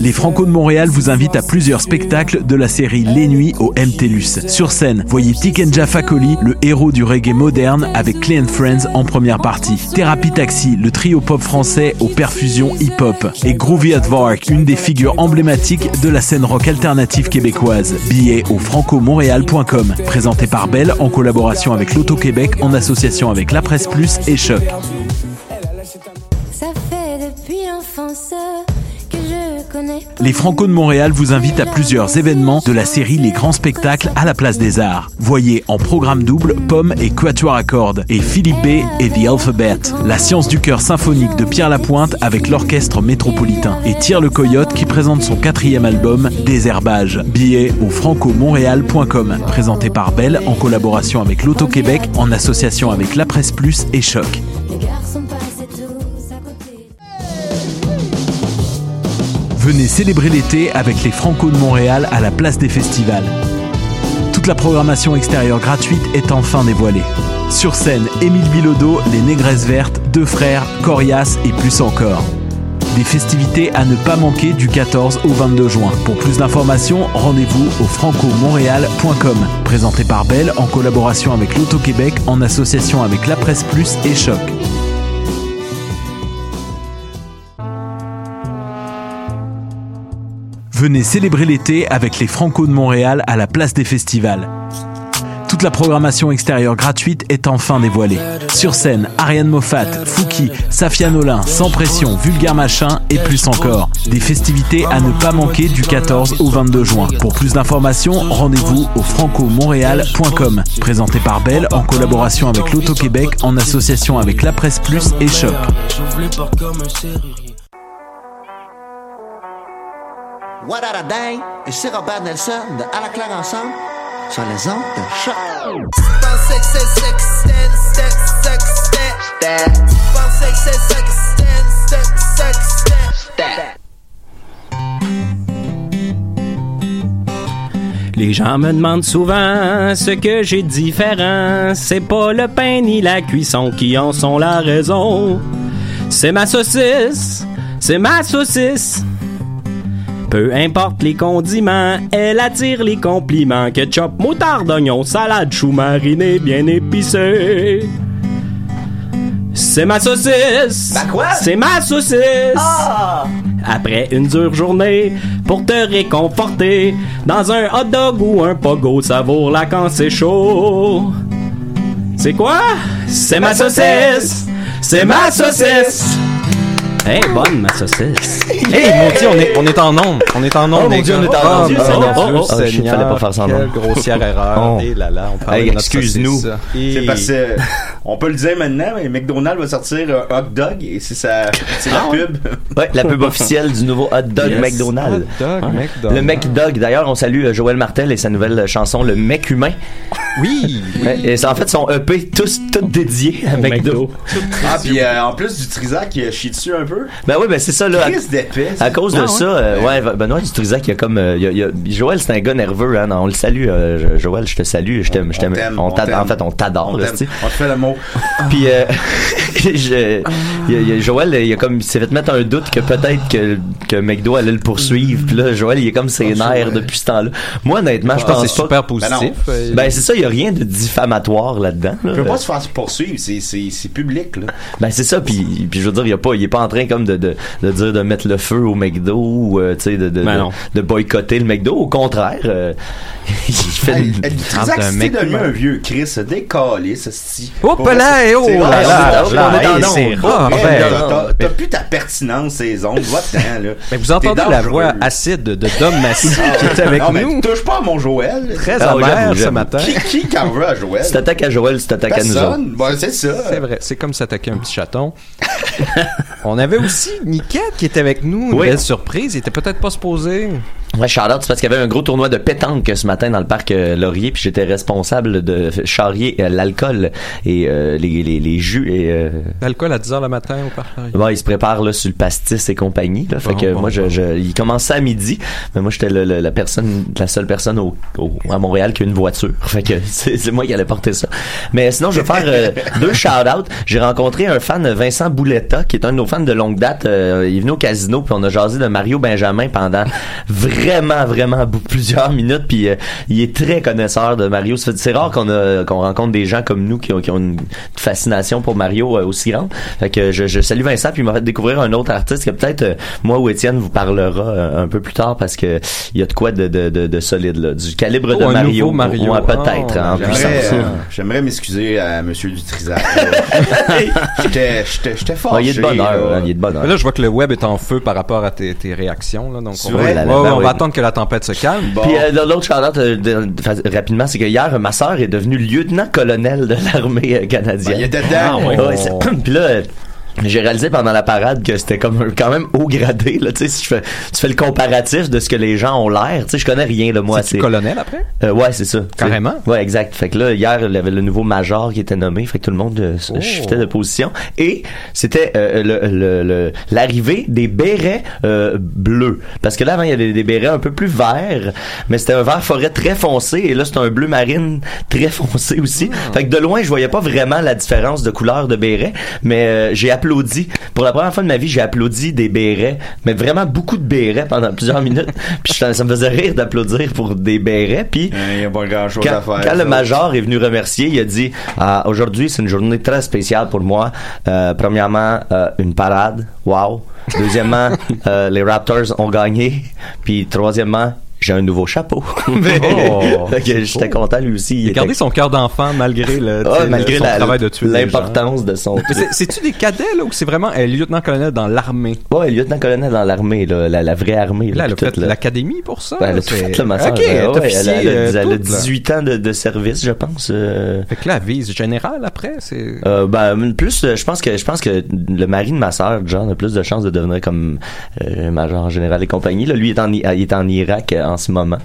Les Franco de Montréal vous invitent à plusieurs spectacles de la série Les Nuits au MTLUS. Sur scène, voyez Tikenja Fakoli, le héros du reggae moderne avec Clay Friends en première partie. Thérapie Taxi, le trio pop français aux perfusions hip-hop. Et Groovy Advark, une des figures emblématiques de la scène rock alternative québécoise. Billets au francomontréal.com. Présenté par Belle en collaboration avec l'Auto-Québec en association avec La Presse Plus et Choc. Les Franco de Montréal vous invitent à plusieurs événements de la série Les Grands Spectacles à la Place des Arts. Voyez en programme double Pomme et Quatuor à cordes et Philippe B et The Alphabet, la science du chœur symphonique de Pierre Lapointe avec l'orchestre métropolitain et Tire le Coyote qui présente son quatrième album Désherbage. Billets au francomontréal.com. Présenté par Belle en collaboration avec l'Auto-Québec en association avec La Presse Plus et Choc. Venez célébrer l'été avec les Franco de Montréal à la place des festivals. Toute la programmation extérieure gratuite est enfin dévoilée. Sur scène, Émile Bilodeau, Les Négresses Vertes, Deux Frères, Corias et plus encore. Des festivités à ne pas manquer du 14 au 22 juin. Pour plus d'informations, rendez-vous au francomontréal.com. Présenté par Belle en collaboration avec l'Auto-Québec en association avec La Presse Plus et Choc. Venez célébrer l'été avec les Franco de Montréal à la place des festivals. Toute la programmation extérieure gratuite est enfin dévoilée. Sur scène, Ariane Moffat, Fouki, Safia Nolin, Sans Pression, Vulgaire Machin et plus encore. Des festivités à ne pas manquer du 14 au 22 juin. Pour plus d'informations, rendez-vous au francomontréal.com. Présenté par Belle en collaboration avec l'Auto-Québec en association avec La Presse Plus et Choc. What a day! Ici Robert Nelson de À la claire ensemble sur les ondes de choc. Les gens me demandent souvent ce que j'ai de différent. C'est pas le pain ni la cuisson qui en sont la raison. C'est ma saucisse, c'est ma saucisse. Peu importe les condiments, elle attire les compliments. Ketchup, moutarde, oignon, salade, chou mariné, bien épicé. C'est ma saucisse. C'est ma saucisse. Après une dure journée, pour te réconforter, dans un hot dog ou un pogo, savoure-la quand c'est chaud. C'est quoi? C'est ma saucisse. C'est ma saucisse. Hey, bonne ma saucisse. Hey, mon Dieu, on est, on est en onde. On est en onde, Oh, mon Dieu, on est en Oh, mon Oh, oh, oh, oh, Seigneur, fallait pas faire semblant. Quelle grossière erreur. Oh. Et là, là, on parle Hey, de notre excuse-nous. C'est parce que on peut le dire maintenant, mais McDonald's va sortir un hot dog et c'est sa c'est la pub. Ouais, la pub officielle du nouveau hot dog Yes. McDonald's. Hot dog, Ouais. McDonald's. Le McDog. D'ailleurs, on salue euh, Joël Martel et sa nouvelle chanson, le Mec humain. Oui. Ouais, Et c'est en fait son EP tous tout dédié à McDo. Ah puis euh, en plus du Trisac il a chié dessus un peu? Ben oui, ben c'est ça là. Chris d'épais. À cause de Ah, ça, ouais. euh, ouais, Benoît Dutrisac, il y a comme, euh, il y a- il y a- Joël, c'est un gars nerveux, hein, on le salue, euh, Jo- Joël, je te salue, je t'aime, je t'aime, on on t'aime. en fait, on t'adore, On là, t'aime. tu sais. On te fait l'amour. Puis, euh, je- il y a- il y a Joël, il, a comme, il s'est fait mettre un doute que peut-être que, que McDo allait le poursuivre. Puis là, Joël, il est comme ses nerfs depuis ce temps-là. Moi, honnêtement, je Ah, pense c'est super Ben positif. non. Euh, Ben, c'est ça, il y a rien de diffamatoire là-dedans. là. Il peut pas se faire poursuivre, c'est c'est c'est public là. Ben c'est ça, puis, puis je veux dire, il, a pas, il est pas en train comme de, de, de dire de mettre le feu au McDo ou euh, tu sais de, de, Ben de, boycotter le McDo. Au contraire, euh, il fait Hey, une- mec devenu un vieux Chris, décalé, ce. Hop Pour vrai, là, c'est- eh, oh c'est là là, c'est- là, c'est. T'as plus ta pertinence, ces ondes, va-t'en, là. Mais vous entendez la voix acide de Dom Massy qui est avec non, mais nous? touche pas à mon Joël. Très Ah, j'avoue, ce matin. Qui, qui qu'en veut à Joël? si t'attaques à Joël, si t'attaques à nous autres. Bon, c'est ça. C'est vrai, c'est comme s'attaquer un petit chaton. On avait aussi Niket qui était avec nous, une Oui. belle surprise. Il était peut-être pas supposé. Ouais, Charlotte, c'est parce qu'il y avait un gros tournoi de pétanque ce matin dans le parc euh, Laurier, puis j'étais responsable de charrier euh, l'alcool et euh, les, les, les jus et euh, L'alcool à 10h le matin au parc Laurier. Ouais, il se prépare là sur le pastis et compagnie. Là, fait Bon, que bon, moi, je, bon. je, il commençait à midi, mais moi j'étais la personne, la seule personne au, au- à Montréal qui a une voiture. Fait que c'est c'est moi qui allais porter ça. Mais sinon, je vais faire deux shout-outs. J'ai rencontré un fan, Vincent Bouletta, qui est un de nos fans de longue date. Euh, il est venu au casino, puis on a jasé de Mario Benjamin pendant vraiment, vraiment bou- plusieurs minutes. Puis euh, il est très connaisseur de Mario. C'est rare qu'on a- qu'on rencontre des gens comme nous qui ont, qui ont une fascination pour Mario euh, aussi grande. Fait que je, je salue Vincent, puis il m'a fait découvrir un autre artiste que peut-être euh, moi ou Étienne vous parlera euh, un peu plus tard parce que il y a de quoi de, de, de, de solide là, du calibre Oh, de un Mario, Mario. Ouais, peut-être Oh, en j'aimerais, puissance. J'aimerais, euh, j'aimerais m'excuser à Monsieur Dutrisac. J'étais, j'étais, j'étais fort. Ah, il est de bonne heure, hein, il est de bonne heure. Mais là, je vois que le web est en feu par rapport à tes, tes réactions. Là, donc, va, ouais, on va attendre que la tempête se calme. Bon. Puis euh, l'autre shout-out euh, de- de- fa- rapidement, c'est que hier, ma sœur est devenue lieutenant-colonel de l'armée euh, Ben, canadienne. il était dedans. Ouais, ouais, c'est- Puis là, euh, j'ai réalisé pendant la parade que c'était comme quand même haut gradé là, tu sais, si je fais tu fais le comparatif de ce que les gens ont l'air, tu sais, je connais rien de moi, C'est-tu colonel après? Euh, ouais, c'est ça. Carrément? C'est- Ouais, exact. Fait que là, hier, il y avait le nouveau major qui était nommé. Fait que tout le monde euh, Oh. shiftait de position. Et c'était euh, le- le- le- l'arrivée des bérets euh, bleus. Parce que là, avant, il y avait des bérets un peu plus verts, mais c'était un vert forêt très foncé. Et là, c'est un bleu marine très foncé aussi. Ah. Fait que de loin, je voyais pas vraiment la différence de couleur de béret. Mais euh, j'ai applaudi. Pour la première fois de ma vie, j'ai applaudi des bérets. Mais vraiment beaucoup de bérets pendant plusieurs minutes. Puis ça ça me faisait rire d'applaudir pour des bérets. Puis Il n'y a pas grand chose quand, à faire. quand le major est venu remercier, il a dit Ah, aujourd'hui c'est une journée très spéciale pour moi. Euh, premièrement, euh, une parade, wow. Deuxièmement, euh, les Raptors ont gagné. Puis troisièmement, j'ai un nouveau chapeau. Mais- Oh. J'étais content lui aussi. Il a gardé son cœur d'enfant malgré le, Ah, malgré son la- travail de tuer l'importance de son. C'est-tu des cadets là ou c'est vraiment un lieutenant-colonel dans l'armée? Ouais, lieutenant-colonel dans l'armée, là, la, la vraie armée. Là, elle a fait l'académie pour ça? Ouais, elle a tout fait, Ouais, elle a, euh, elle a toute, là. 18 ans de, de service, je pense. euh, Fait que elle vise général après, c'est... Euh, ben plus euh, je pense que je pense que le mari de ma sœur John a plus de chances de devenir comme euh, major général et compagnie là lui il est en il est en Irak euh, en ce moment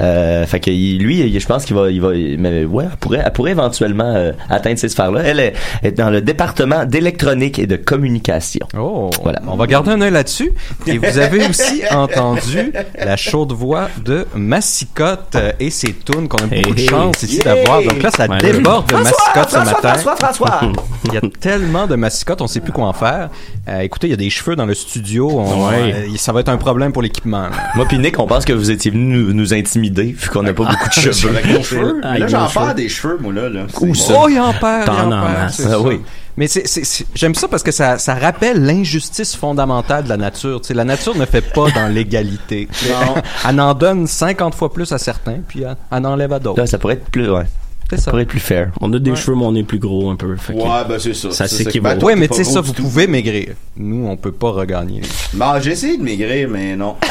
euh, fait que lui je pense qu'il va il va mais ouais elle pourrait elle pourrait éventuellement euh, atteindre ces sphères là elle est, est dans le département d'électronique et de communication Oh, Voilà. on va garder un œil là-dessus. Et vous avez aussi entendu la chaude voix de Massicotte euh, et ses tunes qu'on a beaucoup de Hey, chance ici yeah! d'avoir. Donc là, ça Ouais, déborde de Massicotte ce matin. François François Il y a tellement de Massicotte, on sait plus quoi en faire. Euh, écoutez, il y a des cheveux dans le studio. On- Ouais. euh, ça va être un problème pour l'équipement. moi puis Nick on pense que vous étiez venu nous, nous intimider vu qu'on n'a pas beaucoup de cheveux Avec nos cheveux. Avec Là, j'en perds des cheveux, moi, là. là. Où ça? Oh, il en perd, T'en en Ah oui. Mais c'est, c'est- c'est- j'aime ça parce que ça, ça rappelle l'injustice fondamentale de la nature. Tu sais, la nature ne fait pas dans l'égalité. Non. Elle en donne 50 fois plus à certains, puis elle, elle en enlève à d'autres. là ça pourrait être plus ouais C'est ça ça. pourrait être plus fair On a des cheveux, mais on est plus gros un peu. fait que- Ouais, ben c'est ça. Ça C'est s'équivaut. Ben, Ouais, mais tu sais ça, vous tout. pouvez maigrir. Nous, on peut pas regagner. Bon, j'ai essayé de maigrir, mais non.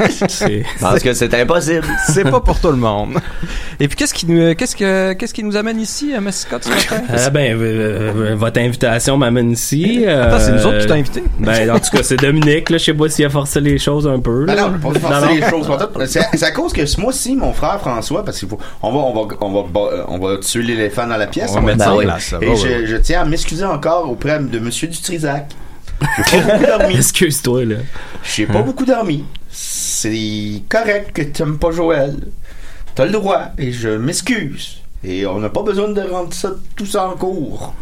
parce que c'est impossible C'est pas pour tout le monde. Et puis qu'est-ce qui nous, qu'est-ce que, qu'est-ce qui nous amène ici à Mascotte ce matin? Ah ben, euh, euh, votre invitation m'amène ici. Attends, c'est nous euh, autres qui t'ont invité. Ben, en tout cas, c'est Dominique. Là, je sais pas s'il a forcé les choses un peu. Ben non, pas forcer les choses. C'est à cause que ce mois-ci, mon frère François, parce qu'il faut, on va, on va, on va, on va tuer l'éléphant dans la pièce. On va on mettre va ça en dire. place, ça va, Et ouais. je, je tiens à m'excuser encore auprès de Monsieur Dutrisac. J'ai pas beaucoup dormi. Excuse-toi, là. J'ai Hein? pas beaucoup dormi. C'est correct que t'aimes pas Joël. T'as le droit et je m'excuse. Et on n'a pas besoin de rendre ça tout ça en cours.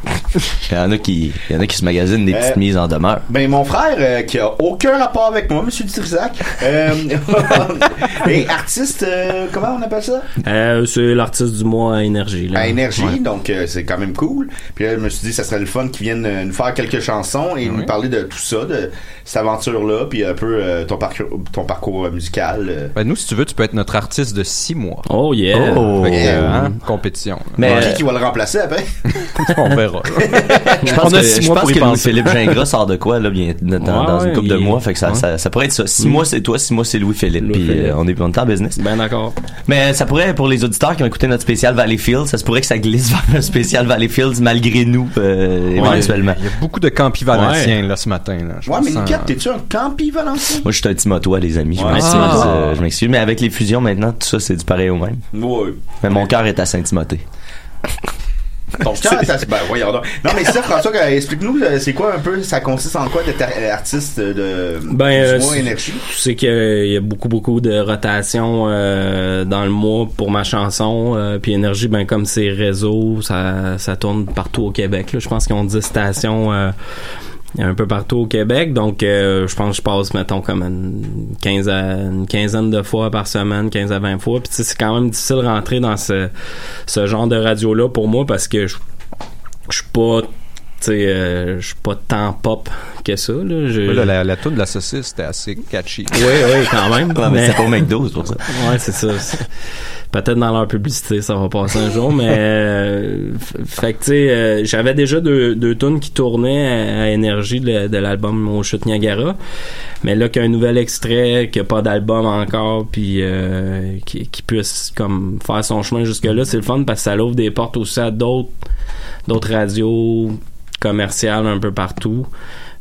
il y en a qui il y en a qui se magasinent des petites Euh, mises en demeure Ben mon frère, euh, qui a aucun rapport avec moi, Monsieur Dutrisac, euh, est artiste, euh, comment on appelle ça? Euh, c'est l'artiste du mois à énergie. Là. à énergie, Ouais. donc euh, c'est quand même cool. Puis là, je me suis dit, ça serait le fun qu'ils viennent euh, nous faire quelques chansons et nous parler de tout ça, de cette aventure-là, puis un peu euh, ton parcours, ton parcours musical. euh. Ben, nous, si tu veux, tu peux être notre artiste de six mois. Oh yeah. Oh. Yeah. hein, compétition. mais qui euh, qui va le remplacer après? on verra. Je pense On a que, six je mois pense pour y que penser. Louis-Philippe Gingras sort de quoi, là, bien, dans, une couple de il- mois? Fait que ça, ouais. ça, ça pourrait être ça. Six Mm. mois, c'est toi, six mois, c'est Louis-Philippe. Puis Louis-Philippe. euh, on est, on est en business. Ben d'accord. Mais ça pourrait, pour les auditeurs qui ont écouté notre spécial Valleyfield, ça se pourrait que ça glisse vers un spécial Valleyfield malgré nous, euh, éventuellement. Il y a beaucoup de campis valenciens là ce matin. Là. Je Ouais, mais Nicat, t'es-tu un campi Valencien? Moi, je suis un Timotois, les amis. Je m'excuse. Ah. euh, je m'excuse. Mais avec les fusions maintenant, tout ça, c'est du pareil au même. Ouais. Mais mon cœur est à Saint-Timothée. Ton cœur, ça- ben voyons donc. Non, mais ça, François, euh, explique-nous, euh, c'est quoi un peu, ça consiste en quoi d'être ar- artiste de Ben, euh, du mois c'est- énergie? Tu sais qu'il y a beaucoup, beaucoup de rotation euh, dans le mois pour ma chanson. euh, puis Énergie, ben comme c'est réseau, ça, ça tourne partout au Québec. Là. Je pense qu'ils ont 10 stations euh, un peu partout au Québec. Donc, euh, je pense que je passe, mettons, comme une, 15 à, une quinzaine de fois par semaine, 15 à 20 fois. Puis c'est quand même difficile de rentrer dans ce, ce genre de radio-là pour moi parce que je je suis pas... Tu sais, euh, je suis pas tant pop que ça. Là. Ouais, là, la, la toune de la saucisse, c'était assez catchy. oui, oui, quand même. Ouais, mais c'est pas au McDo, c'est pour ça. Ouais, c'est ça. Peut-être dans leur publicité, ça va passer un jour, mais euh, fait que tu sais, euh, j'avais déjà deux, deux tunes qui tournaient à, à énergie de, de l'album Au Chute Niagara, mais là qu'il y a un nouvel extrait, qu'il n'y a pas d'album encore, puis euh, qui, qui puisse comme faire son chemin jusque là, c'est le fun parce que ça l'ouvre des portes aussi à d'autres d'autres radios commerciales un peu partout.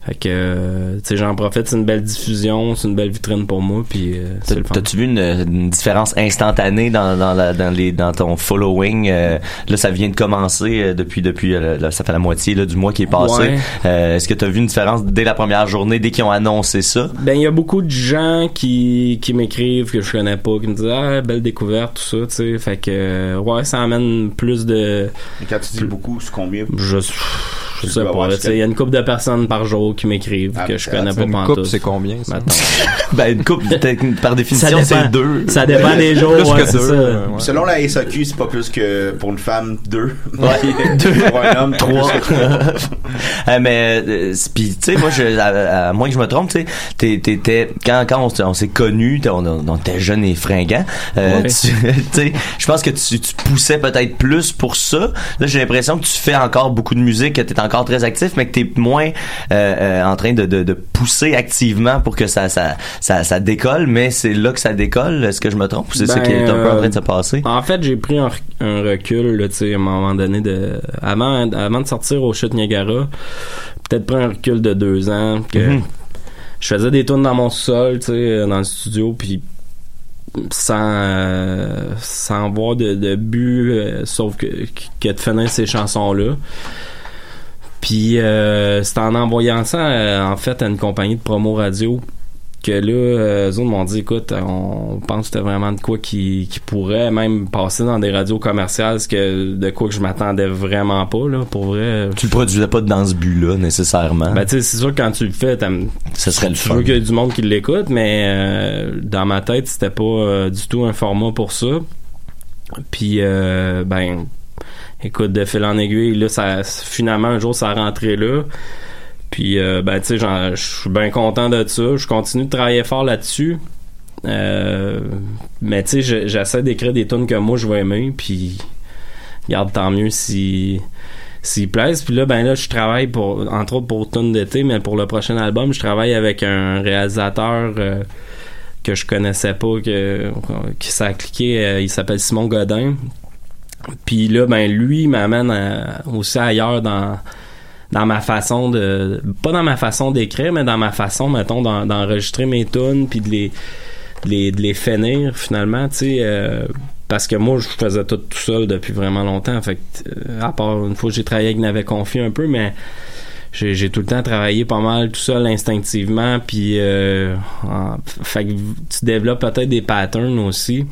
Fait que, tu sais, j'en profite, c'est une belle diffusion, c'est une belle vitrine pour moi, puis euh, c'est le fun. T'as-tu vu une, une différence instantanée dans, dans, la, dans, les, dans ton following? euh, là, ça vient de commencer euh, depuis, depuis euh, là, ça fait la moitié là, du mois qui est passé. Ouais. Euh, Est-ce que tu as vu une différence dès la première journée, dès qu'ils ont annoncé ça? Ben, il y a beaucoup de gens qui, qui m'écrivent que je connais pas, qui me disent Ah, belle découverte, tout ça, tu sais. Fait que, euh, ouais, ça amène plus de. Et quand tu dis beaucoup, c'est combien? Je, je sais pas. Il y a une couple de personnes par jour qui m'écrivent Ah, que je mais connais pas Une pantoute. coupe, c'est combien, ça? Ben, une coupe, par définition, c'est deux. Ça dépend des jours, Plus ouais, que deux, ça. euh, ouais. Selon la SAQ, c'est pas plus que pour une femme, deux. Ouais. deux. Pour un homme, Trois. Euh, mais euh, puis tu sais moi je à, à moins que je me trompe tu sais t'es- t'étais quand quand on, s'est- on s'est connus t'es- on, on était jeune et fringant euh, Ouais. tu tu sais je pense que tu, tu poussais peut-être plus pour ça là j'ai l'impression que tu fais encore beaucoup de musique que t'es encore très actif mais que t'es moins euh, euh, en train de, de, de pousser activement pour que ça ça ça, ça décolle mais c'est là que ça décolle est-ce que je me trompe ou c'est ça Ben, qui est un peu en train de se euh, passer? En fait, j'ai pris un, rec- un recul, là, tu sais, à un moment donné, de, avant, avant de sortir au Chute Niagara, peut-être pris un recul de deux ans, que Mhm. je faisais des tours dans mon sol, tu sais, dans le studio, puis sans, euh, sans voir de, de but, euh, sauf que, que de finir ces chansons-là. Puis euh, c'est en envoyant ça, euh, en fait, à une compagnie de promo radio que là, euh, eux autres m'ont dit, écoute, on pense que c'était vraiment de quoi qui, qui pourrait même passer dans des radios commerciales, ce que de quoi que je m'attendais vraiment pas, là, pour vrai. tu le produisais pas dans ce but là nécessairement Ben, tu sais, c'est sûr que quand tu le fais, ce serait le tu fun veux qu'il y ait du monde qui l'écoute, mais euh, dans ma tête, c'était pas euh, du tout un format pour ça. Puis, euh, ben, écoute, de fil en aiguille, là, ça, finalement, un jour, ça a rentré là. Puis, euh, ben, tu sais, je suis bien content de ça. Je continue de travailler fort là-dessus. Euh, mais, tu sais, je- j'essaie d'écrire des tunes que moi, je vais aimer. Puis, garde, tant mieux si s'ils plaisent. Puis là, ben là, je travaille pour, entre autres pour Tune d'été, mais pour le prochain album, je travaille avec un réalisateur euh, que je connaissais pas, que, qui s'est cliqué. euh, il s'appelle Simon Godin. Puis là, ben lui, m'amène aussi ailleurs dans dans ma façon de pas dans ma façon d'écrire mais dans ma façon mettons d'en- d'enregistrer mes tunes puis de les de les, finir finalement tu sais euh, parce que moi je faisais tout tout seul depuis vraiment longtemps. Fait euh, à part une fois j'ai travaillé avec N'avait confié un peu mais j'ai tout le temps travaillé pas mal tout seul instinctivement puis euh, fait que tu développes peut-être des patterns aussi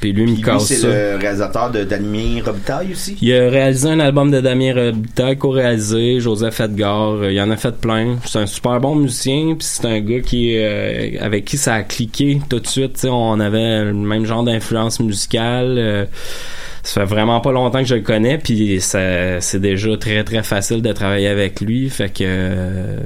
puis lui il me Puis lui, casse c'est le réalisateur de Damien Robitaille aussi? il a réalisé un album de Damien Robitaille, co-réalisé, Joseph Edgar, euh, il en a fait plein. C'est un super bon musicien, puis c'est un gars qui euh, avec qui ça a cliqué tout de suite. on avait le même genre d'influence musicale. euh, ça fait vraiment pas longtemps que je le connais, puis ça- c'est déjà très très facile de travailler avec lui. Fait que euh,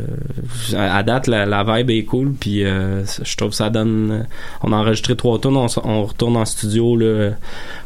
à date la, vibe est cool, puis euh, je trouve que ça donne. On a enregistré trois tours, on, on retourne en studio là,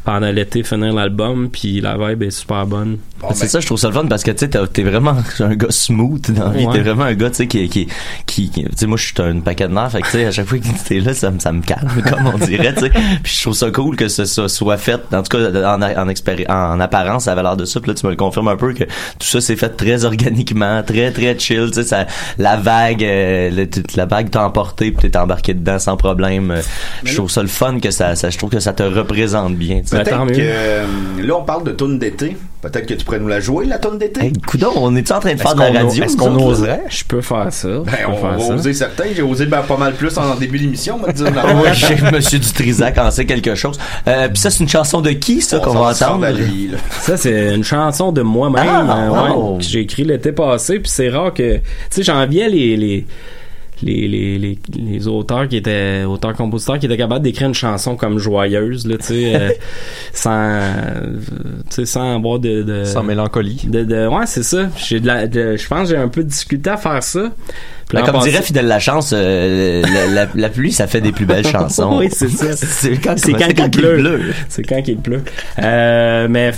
pendant l'été finir l'album, puis la vibe est super bonne. Bon, c'est ben, ça, je trouve ça le fun parce que tu sais, t'es vraiment un gars smooth dans la vie. Ouais. T'es vraiment un gars, tu sais, qui, qui, qui, tu sais, moi, je suis un paquet de nerfs. Fait que, tu sais, à chaque fois que t'es là, ça, me- ça me calme, comme on dirait, tu sais. Puis je trouve ça cool que ce ça soit fait. En tout cas, en, en, expéri- en apparence, ça avait l'air de ça. Puis là, tu me le confirmes un peu que tout ça s'est fait très organiquement, très, très chill. Tu sais, ça, la vague, euh, le- la vague t'a emporté puis t'es embarqué dedans sans problème. Euh, Je trouve ça le fun que ça, ça, je trouve que ça te représente bien, tu sais. Ben, tant Peut-être que euh, là on parle de tune d'été. Peut-être que tu pourrais nous la jouer la tune d'été? Hey, coudon, on est en train de faire de la radio? est-ce qu'on oserait? Je peux faire ça. Ben, je on faire va ça. oser certains. J'ai osé ben, pas mal plus en début d'émission, on va te dire. Ouais, j'ai Monsieur Dutrisac en sait quelque chose. Euh, Puis ça, c'est une chanson de qui, ça, qu'on va entendre? Ça, c'est une chanson de moi-même Ah, euh, ouais, que j'ai écrit l'été passé. Puis c'est rare que... Tu sais, j'enviais les... les les, les, les, les auteurs qui étaient auteurs-compositeurs qui étaient capables d'écrire une chanson comme joyeuse là tu sais euh, sans tu sais sans avoir de, de Sans mélancolie. de, de- ouais c'est ça j'ai de la je pense que j'ai un peu de difficulté à faire ça Comme dirait Fidèle Lachance, euh, la, la, la pluie, ça fait des plus belles chansons. oui c'est ça C'est quand, c'est quand, il pleut. C'est quand qu'il pleut. Euh, mais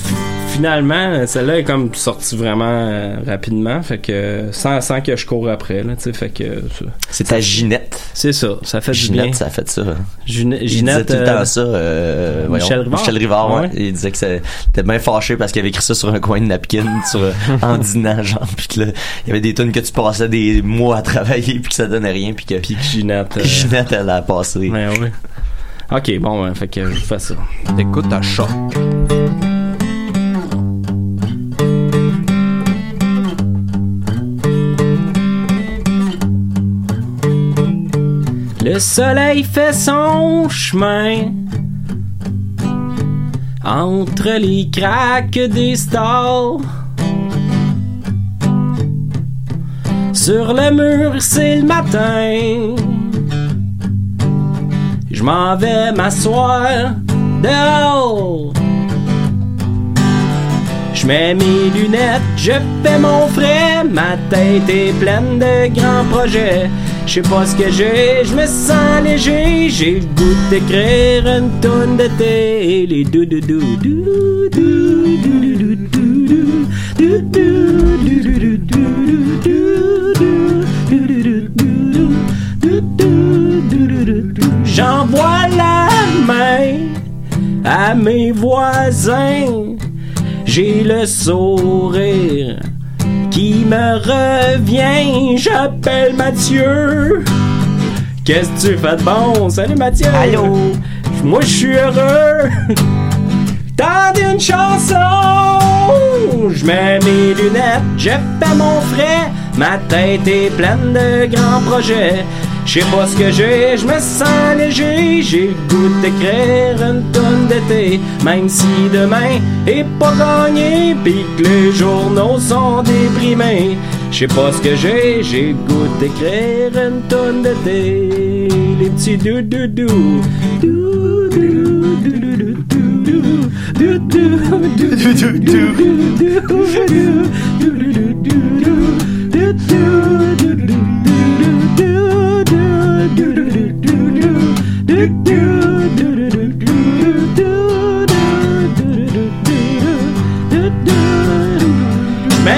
finalement, celle-là est comme sortie vraiment euh, rapidement, fait que sans, sans que je cours après là, tu sais, fait que C'est ta Ginette. c'est ça, ça fait du bien. Ginette, ça a fait ça. Gine- Il Ginette, disait tout le euh, temps ça. Euh, voyons, Michel Rivard? Michel Rivard, ouais. Ouais. Il disait que c'était était bien fâché parce qu'il avait écrit ça sur un coin de napkin sur, en dînant, genre. Puis que là, il y avait des tonnes que tu passais des mois à travailler puis que ça donnait rien puis que puis que Ginette. euh, Ginette, elle a passé. ouais, ouais. Ok, bon, ouais, fait que je fais ça. Écoute à choc. Le soleil fait son chemin entre les craques des stars. Sur le mur, c'est le matin. Je m'en vais m'asseoir dehors. Je mets mes lunettes, je fais mon frais, ma tête est pleine de grands projets. Je sais pas ce que j'ai, je me sens léger, j'ai le goût d'écrire une tonne d'été. Les dou dou dou dou dou dou dou dou dou dou dou J'envoie la main à mes voisins. J'ai le sourire qui me revient. J'appelle Mathieu. Qu'est-ce que tu fais de bon? Salut Mathieu. Allô? Moi, je suis heureux. Tendez une chanson. Je mets mes lunettes, je fais mon frais. Ma tête est pleine de grands projets. Je sais pas ce que j'ai, je me sens léger. J'ai le goût d'écrire une tonne d'été. Même si demain est pas gagné, pis que les journaux sont déprimés. Je sais pas ce que j'ai, j'ai le goût d'écrire une tonne d'été. Les petits dou dou Mets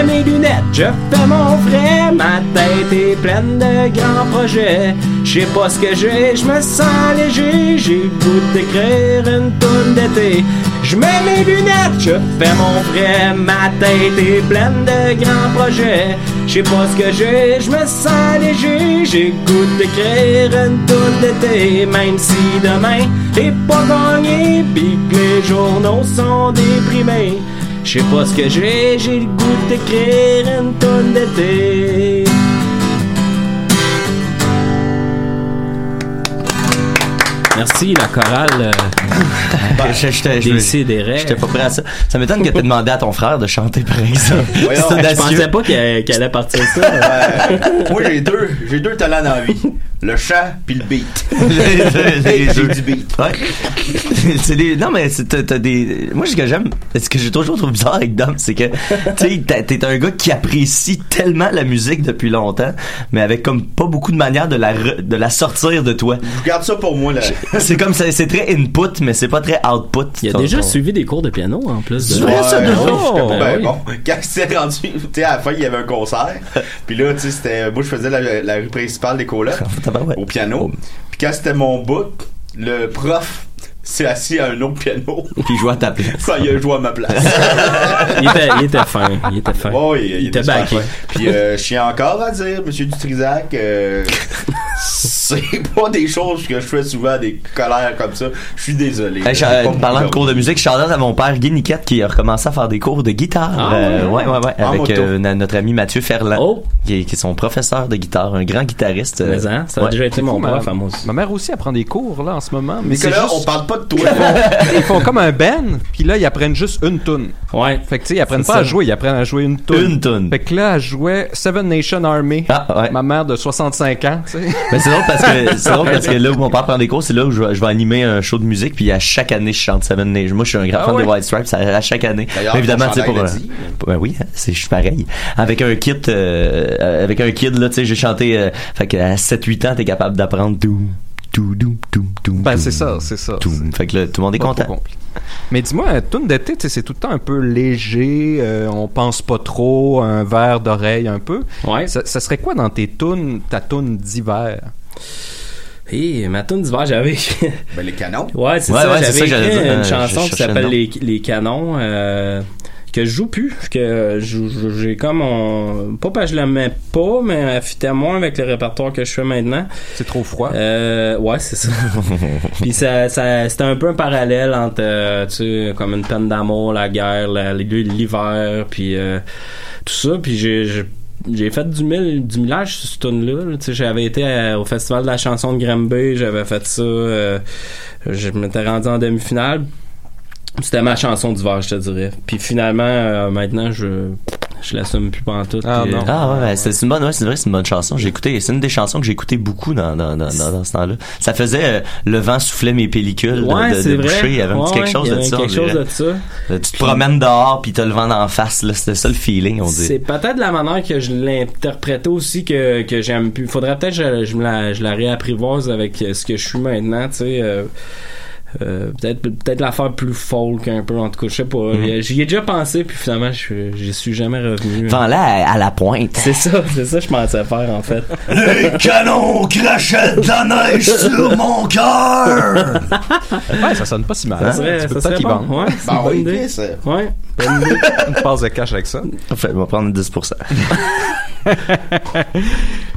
mes lunettes, je fais mon frais, ma tête est pleine de grands projets. Je sais pas ce que j'ai, je me sens léger, j'ai goût d'écrire une tonne d'été. Je mets mes lunettes, je fais mon frais, ma tête est pleine de grands projets. Je sais pas ce que j'ai, je me sens léger, j'ai goût d'écrire une tonne d'été. Même si demain est pas gagné, pis que les journaux sont déprimés. Je sais pas ce que j'ai, j'ai le goût d'écrire une tonne d'été. Merci, la chorale euh, Je- j'étais- pas prêt à ça. Ça m'étonne que t'aies demandé à ton frère de chanter, par exemple. Je pensais pas qu'elle allait partir ça. Euh, moi, j'ai deux, j'ai deux talents dans la vie. Le chant puis le beat. Les J'ai du beat. Ouais. c'est des, non, mais c'est, t'as, des, moi, ce que j'aime, ce que j'ai toujours trouvé bizarre avec Dom, c'est que, tu sais, t'as- t'es un gars qui apprécie tellement la musique depuis longtemps, mais avec comme pas beaucoup de manière de la, re- de la sortir de toi. Je garde ça pour moi, là. C'est comme ça, c'est très input, mais c'est pas très output. Il a déjà ton- suivi des cours de piano en plus. De... vrai, ça, Ouais, déjà? ouais, Ben oui. bon. Quand c'était rendu, tu sais, à la fin, il y avait un concert. Puis là, tu sais, c'était, moi, je faisais la, la rue principale des colocs Tabarouette. au piano. Puis quand c'était mon bout, le prof s'est assis à un autre piano. Puis joue à ta place. Quand il a joué à ma place. il, était, il était fin. Il était fin. Oh, il, il était backé. Puis euh, je tiens encore à dire, Monsieur Dutrisac, euh, c'est pas des choses que je fais souvent, des colères comme ça. Je suis désolé. Hey, parlant de cours de musique, Charlotte à mon père Guy Niquette qui a recommencé à faire des cours de guitare. Ah, Euh, ouais. ouais, ouais, avec euh, notre ami Mathieu Ferland, Oh, qui, est, qui est son professeur de guitare, un grand guitariste. mais hein, ça a ouais. déjà été mon ma, moi aussi. ma mère aussi apprend des cours là en ce moment, mais c'est Nicolas, juste on parle pas de toi. ils font comme un band, puis là ils apprennent juste une tune. Ouais. Fait que tu sais, ils apprennent pas à jouer, ils apprennent à jouer une tune. Une tune. Fait que là, elle jouait Seven Nation Army. Ah, ouais. Ma mère de 65 ans, tu sais. Mais c'est drôle parce que c'est drôle parce que là où mon père prend des cours, c'est là où je, vais- je vais animer un show de musique puis à chaque année je chante Seven Nation. Moi je suis un grand Ah fan ouais? des White Stripes à, à chaque année. Évidemment tu sais pour dit. ben oui, hein, c'est je suis pareil. Avec un kit euh, avec un kid là, tu sais, j'ai chanté euh, fait que à 7 8 ans t'es capable d'apprendre tout tout tout tout tout. Ben c'est ça, c'est ça. Tout. Fait que là, tout le monde est content. Mais dis-moi, un tune d'été, c'est tout le temps un peu léger, euh, on pense pas trop, un verre d'oreille un peu. Ouais. Ça, ça serait quoi dans tes tunes, ta tune d'hiver? Et ma tune d'hiver, j'avais. Ben, les canons. ouais, c'est Ouais, ça. ouais, j'avais écrit une euh, chanson je qui s'appelle les, les Canons. euh, que je joue plus, que j'ai comme on, pas parce que je l'aimais pas, mais elle fitait moins avec le répertoire que je fais maintenant. C'est trop froid. Euh, ouais, c'est ça. puis ça, ça c'était un peu un parallèle entre, euh, tu sais, comme une peine d'amour, la guerre, l'hiver, puis euh, tout ça. Puis j'ai, j'ai fait du, mille, du millage sur ce tune là. Tu sais j'avais été au festival de la chanson de Granby j'avais fait ça euh, je m'étais rendu en demi-finale. C'était ma chanson d'hiver je te dirais. Puis finalement euh, maintenant je je l'assume plus en tout Ah, non. Ah ouais, c'est c'est une bonne, ouais, c'est vrai, c'est une bonne chanson. J'ai écouté, c'est une des chansons que j'ai écouté beaucoup dans, dans, dans, dans, dans ce temps-là. Ça faisait euh, le vent soufflait mes pellicules de- ouais de, de, c'est vrai boucher. Il y avait un petit quelque chose de ça. quelque chose de ça Euh, Tu te promènes dehors puis t'as le vent d'en face. là. C'était ça le feeling, on C'est dit. peut-être la manière que je l'interprétais aussi que, que j'aime plus. Faudrait peut-être que je, je me la, je la réapprivoise avec euh, ce que je suis maintenant, tu sais. euh, euh, peut-être peut-être la faire plus folk un peu en tout cas je sais pas Mhm. j'y ai déjà pensé puis finalement je j'y suis jamais revenu Vent là à, à la pointe. c'est ça c'est ça que je pensais faire en fait Les canons crachaient de la neige sur mon cœur. Ouais, ça sonne pas si mal. ça serait, tu peux ça serait bon ouais, c'est bonne oui, idée. Euh, ouais bonne idée Une passe de cash avec ça. Fait, on va prendre 10%.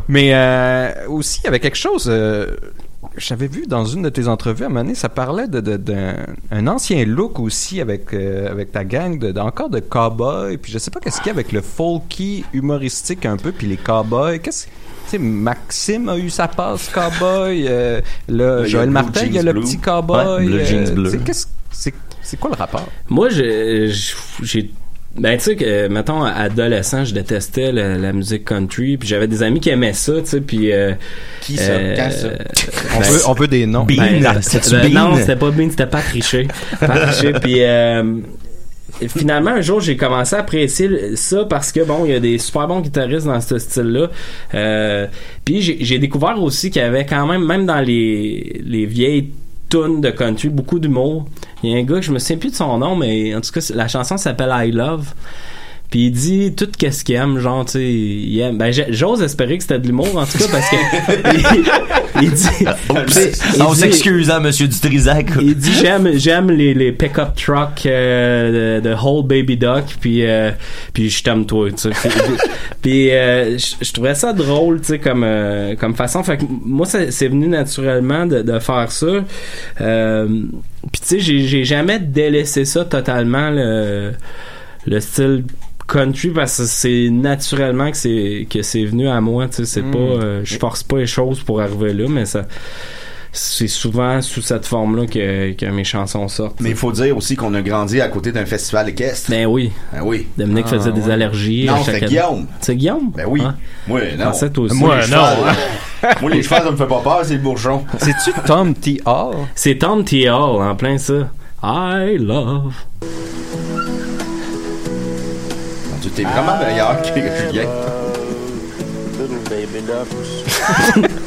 Mais euh, aussi, il y avait quelque chose. euh, J'avais vu dans une de tes entrevues à un moment donné, ça parlait de, de- d'un un ancien look aussi avec, euh, avec ta gang, de, de- encore de cowboy. Puis je sais pas qu'est-ce qu'il y a avec le folky humoristique un peu, puis les cowboys. Qu'est-ce tu sais, Maxime a eu sa passe cowboy. euh, Joël Martin, il y a le Blue. petit cowboy. Ouais, Blue euh, Jeans Bleu. C'est quoi le rapport? Moi, j'ai. Ben, tu sais, que, mettons, adolescent, je détestais la, la musique country, puis j'avais des amis qui aimaient ça, tu sais, puis. euh, Qui ça? euh, Quand ça? On, ben, veut, on veut des noms. Bean. ben, C'était-tu ben, Bean? Non, c'était pas Bean, c'était pas triché. Pas triché, puis. euh, finalement, un jour, j'ai commencé à apprécier ça parce que, bon, il y a des super bons guitaristes dans ce style-là. Euh, puis j'ai j'ai découvert aussi qu'il y avait quand même, même dans les, les vieilles de country, beaucoup d'humour. Il y a un gars, je me souviens plus de son nom, mais en tout cas, la chanson s'appelle I Love. Puis il dit tout qu'est-ce qu'il aime, genre, tu sais, il aime. Ben, j'ose espérer que c'était de l'humour, en tout cas, parce que il, il dit, il On s'excuse, hein, monsieur Dutrisac. il dit j'aime j'aime les, les pick-up trucks euh, de, de Whole Baby Duck puis euh, puis je t'aime toi tu sais puis, puis, euh, je trouvais ça drôle tu sais comme euh, comme façon fait que moi c'est venu naturellement de, de faire ça euh, puis tu sais j'ai j'ai jamais délaissé ça totalement le le style country parce que c'est naturellement que c'est que c'est venu à moi tu sais c'est Mm. pas euh, je force pas les choses pour arriver là mais ça c'est souvent sous cette forme-là que, que mes chansons sortent. Mais il faut dire aussi qu'on a grandi à côté d'un festival équestre. Ben oui, Ben oui. Dominique Ah, faisait des ouais. allergies. Non, c'était année. Guillaume. C'est Guillaume? Ben oui. Hein? Moi, non. Aussi. Moi, les non, chevals, Moi, les ça me fait pas peur, c'est le bourgeon. C'est-tu Tom T. Hall? C'est Tom T. Hall, en plein ça. I love. Tu t'es vraiment meilleur que Julien.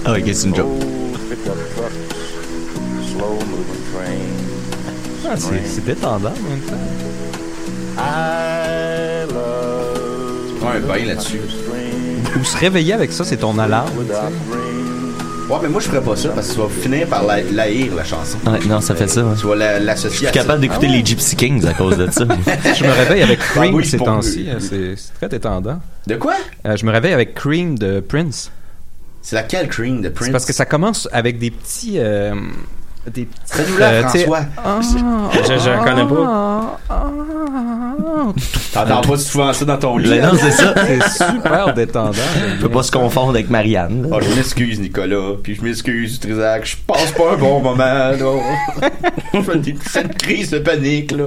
Ah, ok, c'est une joke. Ah, c'est détendant, en même temps. Prends un bain là-dessus. Ou se réveiller avec ça, c'est ton alarme. tu sais. Ouais, mais moi, je ferais pas ça parce que tu vas finir par la- l'haïr, la chanson. Ouais, non, ça fait ça. ouais. Tu vas la- Je l'associer suis à capable ça. d'écouter Ah ouais? les Gypsy Kings à cause de ça. Je me réveille avec Cream oui, ces pour temps-ci. euh, C'est c'est très détendant. De quoi? Euh, je me réveille avec Cream de Prince. C'est laquelle cream de Prince? C'est parce que ça commence avec des petits. euh, des petits. Euh, François. ah, Je, je la connais pas. ah, ah, ah. T'entends pas souvent ça dans ton lit. Mais hein? non, c'est ça. C'est super détendant. On peut pas se confondre avec Marianne. Oh, je m'excuse, Nicolas. Puis je m'excuse, Trisac. Je passe pas un bon moment, là. je fais des petites crises de panique, là.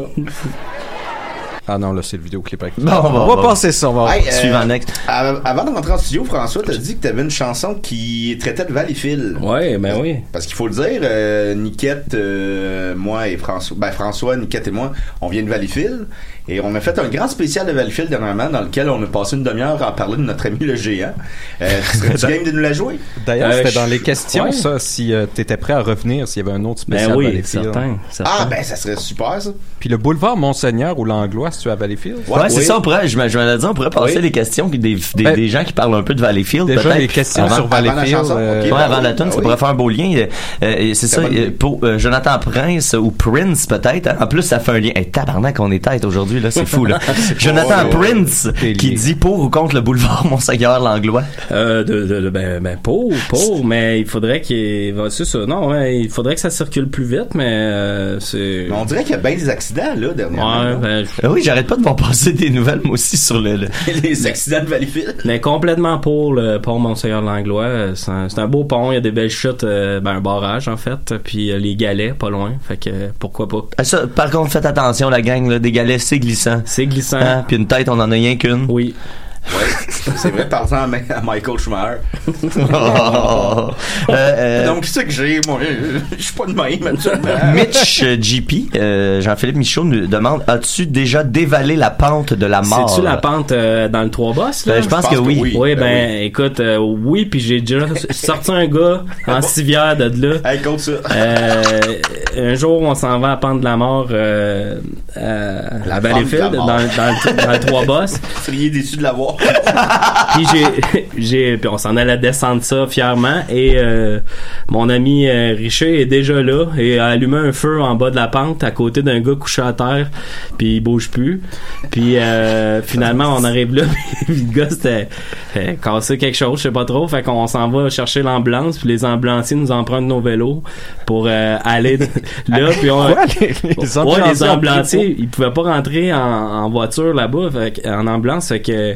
Ah non, là, c'est le vidéoclip avec. Bon, bon, on va bon. passer ça. On va... Hey, euh, Suivant next. av- Avant de rentrer en studio, François, t'as dit que t'avais une chanson qui traitait de Valleyfield. Ouais, ben oui. Parce qu'il faut le dire, euh, Niquette, euh, moi et François, ben François, Niquette et moi, on vient de Valleyfield. Et on a fait un grand spécial de Valleyfield dernièrement dans lequel on a passé une demi-heure à parler de notre ami le géant. Euh, Serais-tu game de nous la jouer? D'ailleurs, Euh, c'était dans les questions, ouais. ça, si euh, t'étais prêt à revenir, s'il y avait un autre spécial Ben oui, Valleyfield. certain. certain. Ah, ben ça serait super, ça. Puis le boulevard Monseigneur ou l'Anglois, si tu es à Valleyfield. Ouais, c'est oui. ça, on pourrait, je me, je me l'ai dit, on pourrait passer Oui. les questions des, des, Ben, des gens qui parlent un peu de Valleyfield, Déjà, les questions avant- sur avant la Valleyfield. chanson, euh. Ouais, ben avant oui, la tune, ben ça oui. pourrait faire un beau lien. Euh, c'est ça, pour Jonathan Prince ou Prince peut-être. hein. En plus, ça fait un lien. Hey, tabarnak, on est tête aujourd'hui, là, c'est fou, là. Jonathan. Prince qui dit pour ou contre le boulevard Monseigneur Langlois? Euh, de, de, de- ben, ben, pour, pour, mais il faudrait qu'il, c'est ça, non, ouais, il faudrait que ça circule plus vite, mais, euh, c'est, Mais on dirait qu'il y a bien des accidents, là, dernièrement. ouais, ben, je- Ah oui, j'arrête pas de voir passer des nouvelles, moi aussi, sur le... le- les accidents de Valleyfield. mais complètement pour le pont Monseigneur Langlois. euh, C'est un, c'est un beau pont, il y a des belles chutes, euh, ben, un barrage, en fait, puis euh, les galets, pas loin, fait que, pourquoi pas. Ah, ça, par contre, faites attention, la gang, là, des galets, c'est glissant. C'est glissant. Hein? Puis une tête, on en a rien qu'une. Oui. Ouais, c'est vrai, par exemple, à Michael Schumacher. Euh, euh, Donc, c'est ça que j'ai, moi? Je suis pas de même, actuellement. Mitch euh, GP, euh, Jean-Philippe Michaud nous demande As-tu déjà dévalé la pente de la mort? C'est-tu la pente euh, dans le trois bosses, là? Ben, je pense que oui. Oui, ben, ben écoute, euh, oui, puis j'ai déjà sorti un gars en civière de là. Hey, compte ça. Euh, un jour, on s'en va à Pente de la Mort euh, à, La à Pente de la Valleyfield, Mort. dans, dans, le, dans le Trois Bosses. Vous seriez déçu de l'avoir. Puis j'ai, j'ai, puis on s'en allait descendre ça fièrement. Et euh, mon ami euh, Richer est déjà là et a allumé un feu en bas de la pente à côté d'un gars couché à terre. Puis il bouge plus. Puis euh, finalement, on arrive là. Puis le gars c'était euh, cassé quelque chose, je sais pas trop. Fait qu'on s'en va chercher l'ambulance. Puis les ambulanciers nous empruntent nos vélos pour euh, aller là. Puis on, Quoi, les, les Ouais, ambulanciers les ont ambulanciers, ils pouvaient pas rentrer en, en voiture là-bas, fait en ambulance, fait que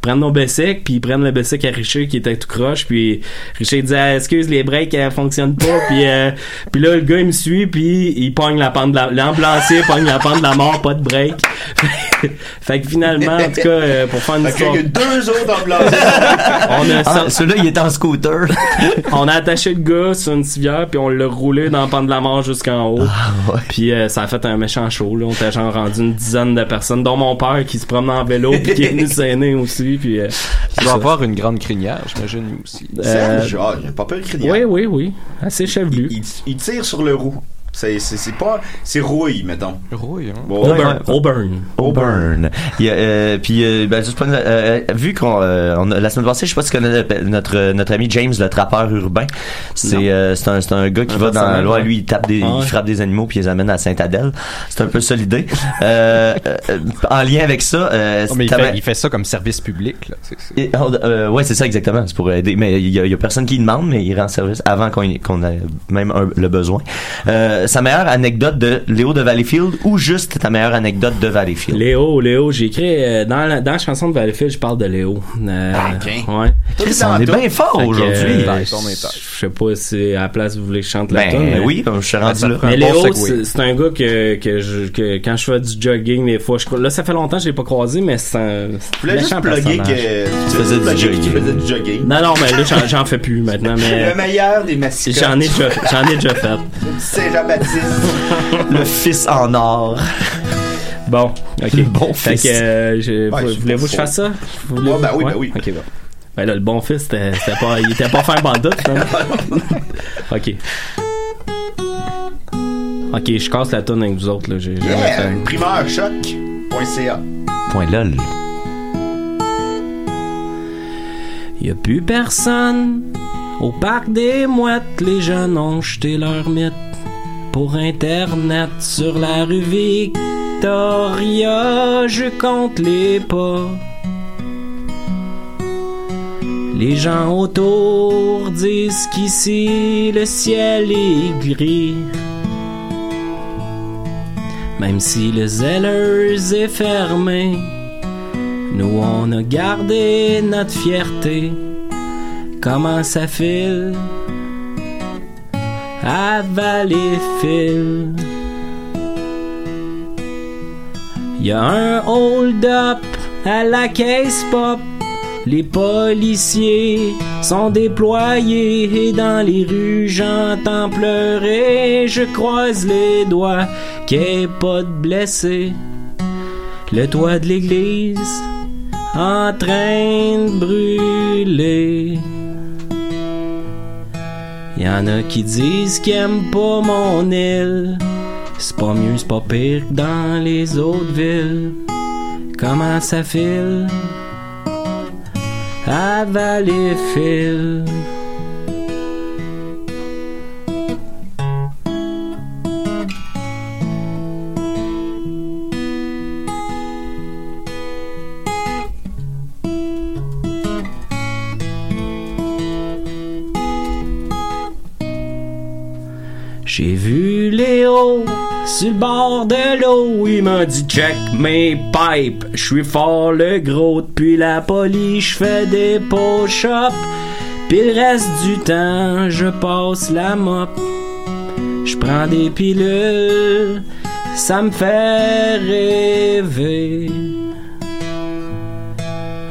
prennent nos Bessic, puis ils prennent le Bessic à Richer qui était tout croche, puis Richer dit ah, excuse les breaks elles fonctionnent pas, puis euh, puis là le gars il me suit, puis il pogne la pente de la l'ambulancier pogne la pente de la mort, pas de break. fait que finalement en tout cas euh, pour faire une Fait histoire, y a deux autres ambulances. on a Ah, sorti- celui-là, il est en scooter. on a attaché le gars sur une civière puis on l'a roulé dans le pente de la mort jusqu'en haut. Ah, ouais. Puis euh, ça a fait un méchant show là, on était genre rendu une dizaine de personnes dont mon père qui se promenait en vélo puis qui est venu s'aîner aussi puis euh, Tu dois avoir une grande crinière, j'imagine, lui aussi. Euh, Serge, ah, il a pas peur de crier. Oui, oui, oui, assez chevelu. Il, il tire sur le roux. C'est, c'est, c'est pas, c'est rouille, mettons. Rouille, hein. Bon, Auburn. Auburn. Auburn. Il y a, euh, puis, euh, ben, juste pour- euh, vu qu'on, euh, on a- la semaine passée, je sais pas si tu connais notre, notre ami James, le trappeur urbain. C'est, euh, c'est un, c'est un gars qui Un va dans la loi, lui, il tape des, Ah ouais. il frappe des animaux puis il les amène à Saint-Adèle. C'est un peu ça l'idée. Euh, euh, en lien avec ça, euh, Oh, mais il fait, il fait ça comme service public, là. C'est- Et, oh, euh, ouais, c'est ça exactement. C'est pour aider. Mais il y, a- il y a personne qui demande, mais il rend service avant qu'on qu'on ait même un- le besoin. Euh, sa meilleure anecdote de Léo de Valleyfield ou juste ta meilleure anecdote de Valleyfield? Léo, Léo, j'ai écrit euh, dans la, dans la chanson de Valleyfield, je parle de Léo. Euh, Ah, ok. Ouais. Chris, on est bien fort aujourd'hui. euh, je sais pas si à la place vous voulez que je chante la tune, Ben mais- oui, comme je suis rendu là. Mais Léo, c'est c'est un gars que, que, je, que quand je fais du jogging, des fois, je, là, ça fait longtemps que je l'ai pas croisé, mais c'est un Je voulais juste plugger que tu faisais du jogging. Tu faisais du jogging. Non, non, mais là, j'en- fais plus maintenant, mais Le meilleur des mascottes. j'en ai ai déjà fait. Saint-Jean-Baptiste. Le fils en or. Bon, ok. Le bon fait fils. que, euh, je- Ouais, vous- c'est voulez-vous que je fasse ça? Vous Ouais, ben oui, ben oui. Ok, bon. Ben là, le bon fils, c'était c'était pas, il était pas fin bandit, ok. Ok, je casse la tonne avec vous autres, là. J'ai Yeah! fait. Primeur choc.ca. Point lol. Y a plus personne au parc des mouettes. Les jeunes ont jeté leur mythe pour Internet sur la rue Victoria. Je compte les pas. Les gens autour disent qu'ici le ciel est gris. Même si le Zellers est fermé, nous on a gardé notre fierté. Comment ça file? À Valleyfield? Y a un hold-up à la caisse pop. Les policiers sont déployés et dans les rues j'entends pleurer. Je croise les doigts qu'il n'y ait pas de blessés. Le toit de l'église en train de brûler. Y en a qui disent qu'ils aiment pas mon île. C'est pas mieux, c'est pas pire que dans les autres villes. Comment ça file? À Valleyfield. J'ai vu Léo sur le bord de l'eau. Il m'a dit check mes pipes. Je suis fort le gros depuis la police. Je fais des push-ups. Puis le reste du temps, je passe la mop. Je prends des pilules. Ça me fait rêver.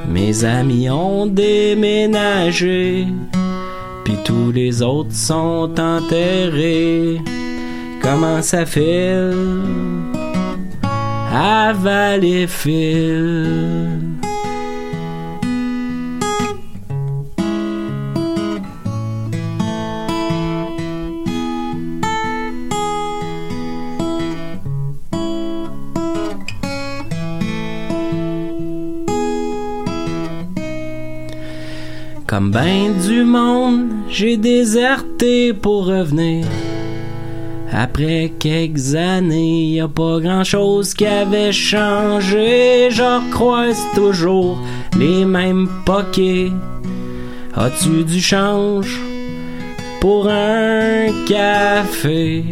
Mes amis ont déménagé. Puis tous les autres sont enterrés. Comment ça fait? À Valleyfield? Comme ben du monde, j'ai déserté pour revenir. Après quelques années, y a pas grand chose qui avait changé. Je croise toujours les mêmes poquets. As-tu du change pour un café?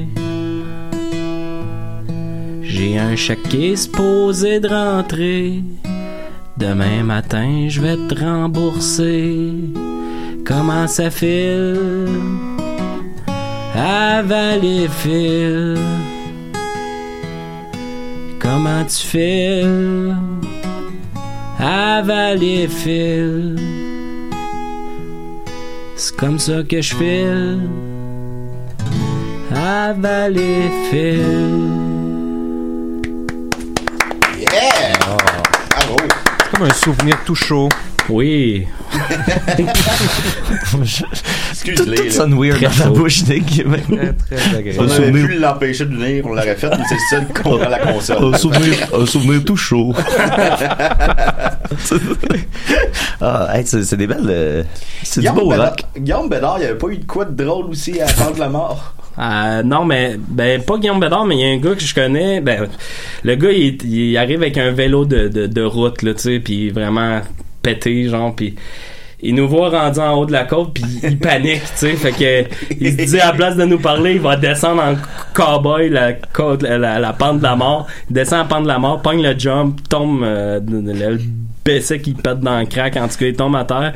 J'ai un chèque qui est supposé de rentrer. Demain matin, je vais te rembourser. Comment ça file? À Valleyfield? Comment tu files? À Valleyfield? C'est comme ça que je file à Valleyfield. Comme un souvenir tout chaud. Oui. Tout, Excuse-les. tout sonne weird dans la chaud. bouche, Nick. Très, très Si on souvenir. pu l'empêcher de venir, on l'aurait fait, mais c'est le seul qu'on a la console. Un souvenir, un souvenir tout chaud. ah, hey, c'est des belles. euh, c'est du Guillaume beau. Guillaume Bédard, il n'y avait pas eu de quoi de drôle aussi à prendre la mort. Euh, non, mais ben pas Guillaume Bédard, mais il y a un gars que je connais. Ben, le gars, il, il arrive avec un vélo de, de, de route, là, tu sais, puis vraiment pété, genre, puis il nous voit rendu en haut de la côte, puis il panique, tu sais, fait que il se dit à la place de nous parler, il va descendre en cowboy la côte, la, la, pente de la mort, il descend la pente de la mort, pogne le jump, tombe euh, le baissé qui pète dans le crack, en tout cas, il tombe à terre.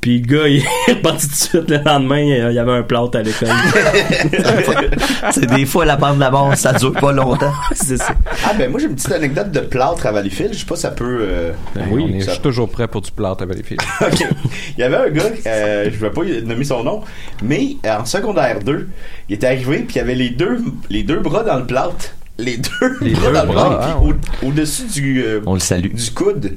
Puis le gars, il est reparti tout de suite le lendemain, il y avait un plâtre à l'école. C'est des fois la bande de la mort, ça dure pas longtemps. C'est ça. Ah ben moi j'ai une petite anecdote de plâtre à Valleyfield, je sais pas si ça peut... euh, Ben Oui, est- ça- je suis toujours prêt pour du plâtre à Valleyfield. OK. Il y avait un gars, euh, je vais pas nommer son nom, mais euh, en secondaire 2, il était arrivé puis il y avait les deux, les deux bras dans le plâtre. Les deux Les bras deux dans le bras, plâtre, ah, puis ouais. au- au-dessus du, euh, On le salue. du coude.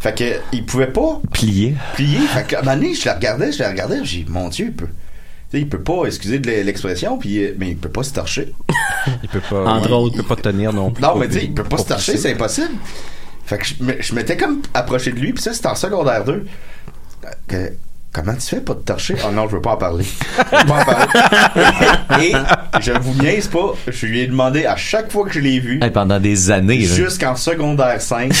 Fait que il pouvait pas Plié. plier. Fait qu'à un moment donné, je le regardais, je le regardais, j'ai dit, mon Dieu, il peut. Tu sais, il peut pas, excusez de l'expression, puis, euh, mais il peut pas se torcher. Il peut pas. Entre ouais, autres. Il peut pas tenir non plus. Non, mais tu sais, il peut pas se torcher, c'est impossible. Fait que je, m'étais comme approché de lui, puis ça, c'était en secondaire 2. Que- comment tu fais pas te torcher? Oh non, je veux pas en parler. Je veux pas en parler. Et je vous niaise pas, je lui ai demandé à chaque fois que je l'ai vu, pendant des années. là. jusqu'en secondaire 5,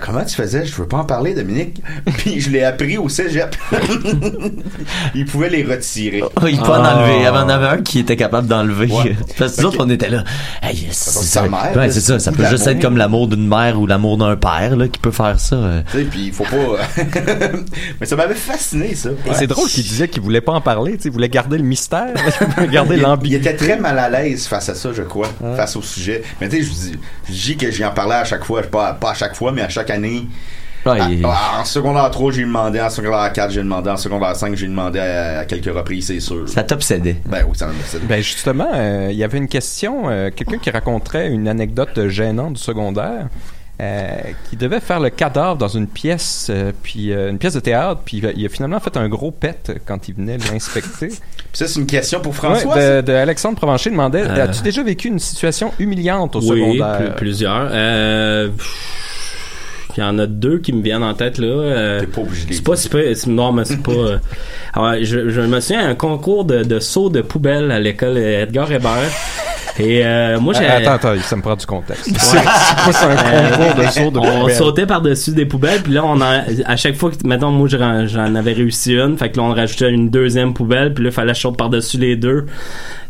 comment tu faisais? Je veux pas en parler, Dominique. Puis je l'ai appris au cégep. il pouvait les retirer. Oh, il peut en Ah. enlever. Il y en avait un qui était capable d'enlever. Ouais. Parce que nous autres, on était là. Hey, c'est c'est sa mère, Ouais, là, c'est ça. Ça peut juste être comme l'amour d'une mère ou l'amour d'un père là, qui peut faire ça. Tu sais, puis il faut pas. Mais ça m'avait fasciné, ça. C'est drôle qu'il disait qu'il voulait pas en parler, il voulait garder le mystère, il voulait garder Il, il l'ambiguïté. était très mal à l'aise face à ça, je crois, face au sujet. Mais tu sais, je dis, je dis que j'y en parlais à chaque fois, pas, pas à chaque fois, mais à chaque année. Ouais, À- il- à- en secondaire 3, j'ai demandé, en secondaire 4, j'ai demandé, en secondaire 5, j'ai demandé à, à quelques reprises, c'est sûr. Ça t'obsédait. Ben oui, ça c'est- Ben justement, euh, il y avait une question, euh, quelqu'un qui raconterait une anecdote gênante du secondaire, euh, qui devait faire le cadavre dans une pièce, euh, puis euh, une pièce de théâtre, puis il a- finalement fait un gros pet quand il venait l'inspecter. Puis ça, c'est une question pour François. Ouais, de, de Alexandre Provencher demandait Euh. As-tu déjà vécu une situation humiliante au oui, secondaire? pl- plusieurs. Euh, Il y en a deux qui me viennent en tête là. Euh, T'es pas obligé c'est pas Non, mais c'est pas. euh, alors, je, je me souviens un concours de, de saut de poubelle à l'école Edgar Hébert. Et euh, moi, j'ai. Attends, attends, ça me prend du contexte. C'est quoi, c'est un concours de saut de on poubelle? sautait par-dessus des poubelles, puis là, on a, à chaque fois que, mettons, moi, j'en j'en avais réussi une, fait que là, on rajoutait une deuxième poubelle, puis là, il fallait sauter par-dessus les deux.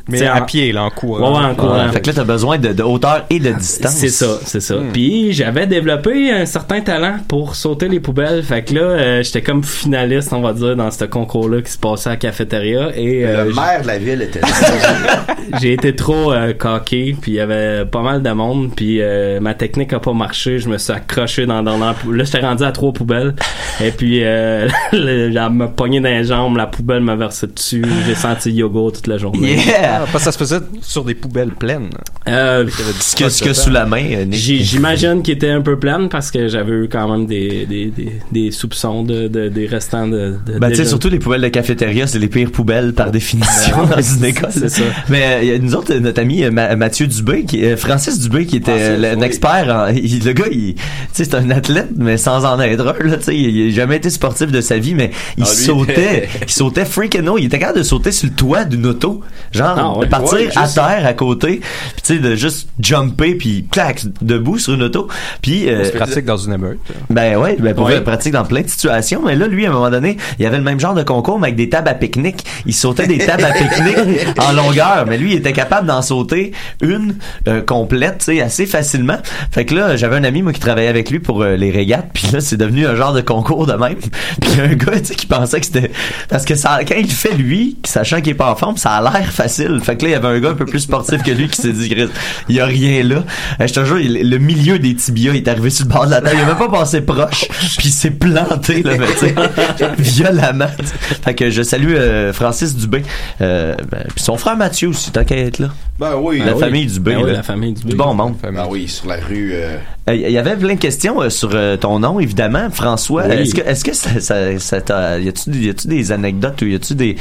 Mais à en- pied, là, en courant. Ouais, ouais, en courant. Ouais, fait que là, t'as besoin de, de hauteur et de distance. C'est ça, c'est ça. Hmm. Puis j'avais développé un certain talent pour sauter les poubelles. Fait que là, euh, j'étais comme finaliste, on va dire, dans ce concours-là qui se passait à la cafétéria. Et euh, Le maire de la ville était là. j'ai été trop euh, coqué, puis il y avait pas mal de monde, puis euh, ma technique a pas marché, je me suis accroché dans, dans, la là j'étais rendu à trois poubelles, et puis euh, le- elle m'a pogné dans les jambes, la poubelle m'a versé dessus, j'ai senti le yoga toute la journée. Yeah! Ah, parce que ça se faisait sur des poubelles pleines. Euh, Ce que, ce que sous la main, euh, J'imagine qu'il était un peu pleine parce que j'avais eu quand même des, des, des, des soupçons de, de- des restants de. de Ben, tu sais, surtout les poubelles de cafétéria, c'est les pires poubelles par définition dans une école. C'est ça. Mais euh, nous autres, notre ami euh, Ma- Mathieu Dubé, qui, euh, Francis Dubé, qui était Francis, euh, le- un oui. expert. en- il- le gars, il, tu sais, c'est un athlète, mais sans en être un. Là, tu sais, il, il a jamais été sportif de sa vie, mais il Ah, sautait, il sautait freaking haut. Il était capable de sauter sur le toit d'une auto, genre Ah, ouais. de partir Ouais, à ça. terre à côté, puis tu sais, de juste jumper puis clac debout sur une auto. Puis euh, C'est pratique dans une émeute. ben ouais, ben pour Ouais. pratique dans plein de situations. Mais là, lui, à un moment donné, il y avait le même genre de concours, mais avec des tables à pique-nique. Il sautait des tables à pique-nique en longueur. Mais lui, il était capable d'en sauter une euh, complète, tu sais, assez facilement. Fait que là, j'avais un ami, moi, qui travaillait avec lui pour euh, les régates. Puis là, c'est devenu un genre de concours de même. Puis il y a un gars, tu sais, qui pensait que c'était... Parce que ça, quand il le fait, lui, sachant qu'il est pas en forme, ça a l'air facile. Fait que là, il y avait un gars un peu plus sportif que lui qui s'est dit, Chris, il y a rien là. Euh, je te jure, le milieu des tibias, il est arrivé sur le bord de la table. Il a même pas passé proche. Puis il s'est planté, là, tu violemment. tu. Fait que je salue euh, Francis Dubé. Euh, ben, puis son frère Mathieu aussi, tant qu'à être là. Ben oui. la oui. famille Dubé. Ben oui, là. la famille Dubé. Du bon monde. Ben oui, sur la rue. euh, Euh, Il y avait plein de questions euh, sur euh, ton nom, évidemment, François. Oui. Est-ce que, est-ce que ça, ça, ça t'a- y a-tu, des anecdotes ou y a-tu des,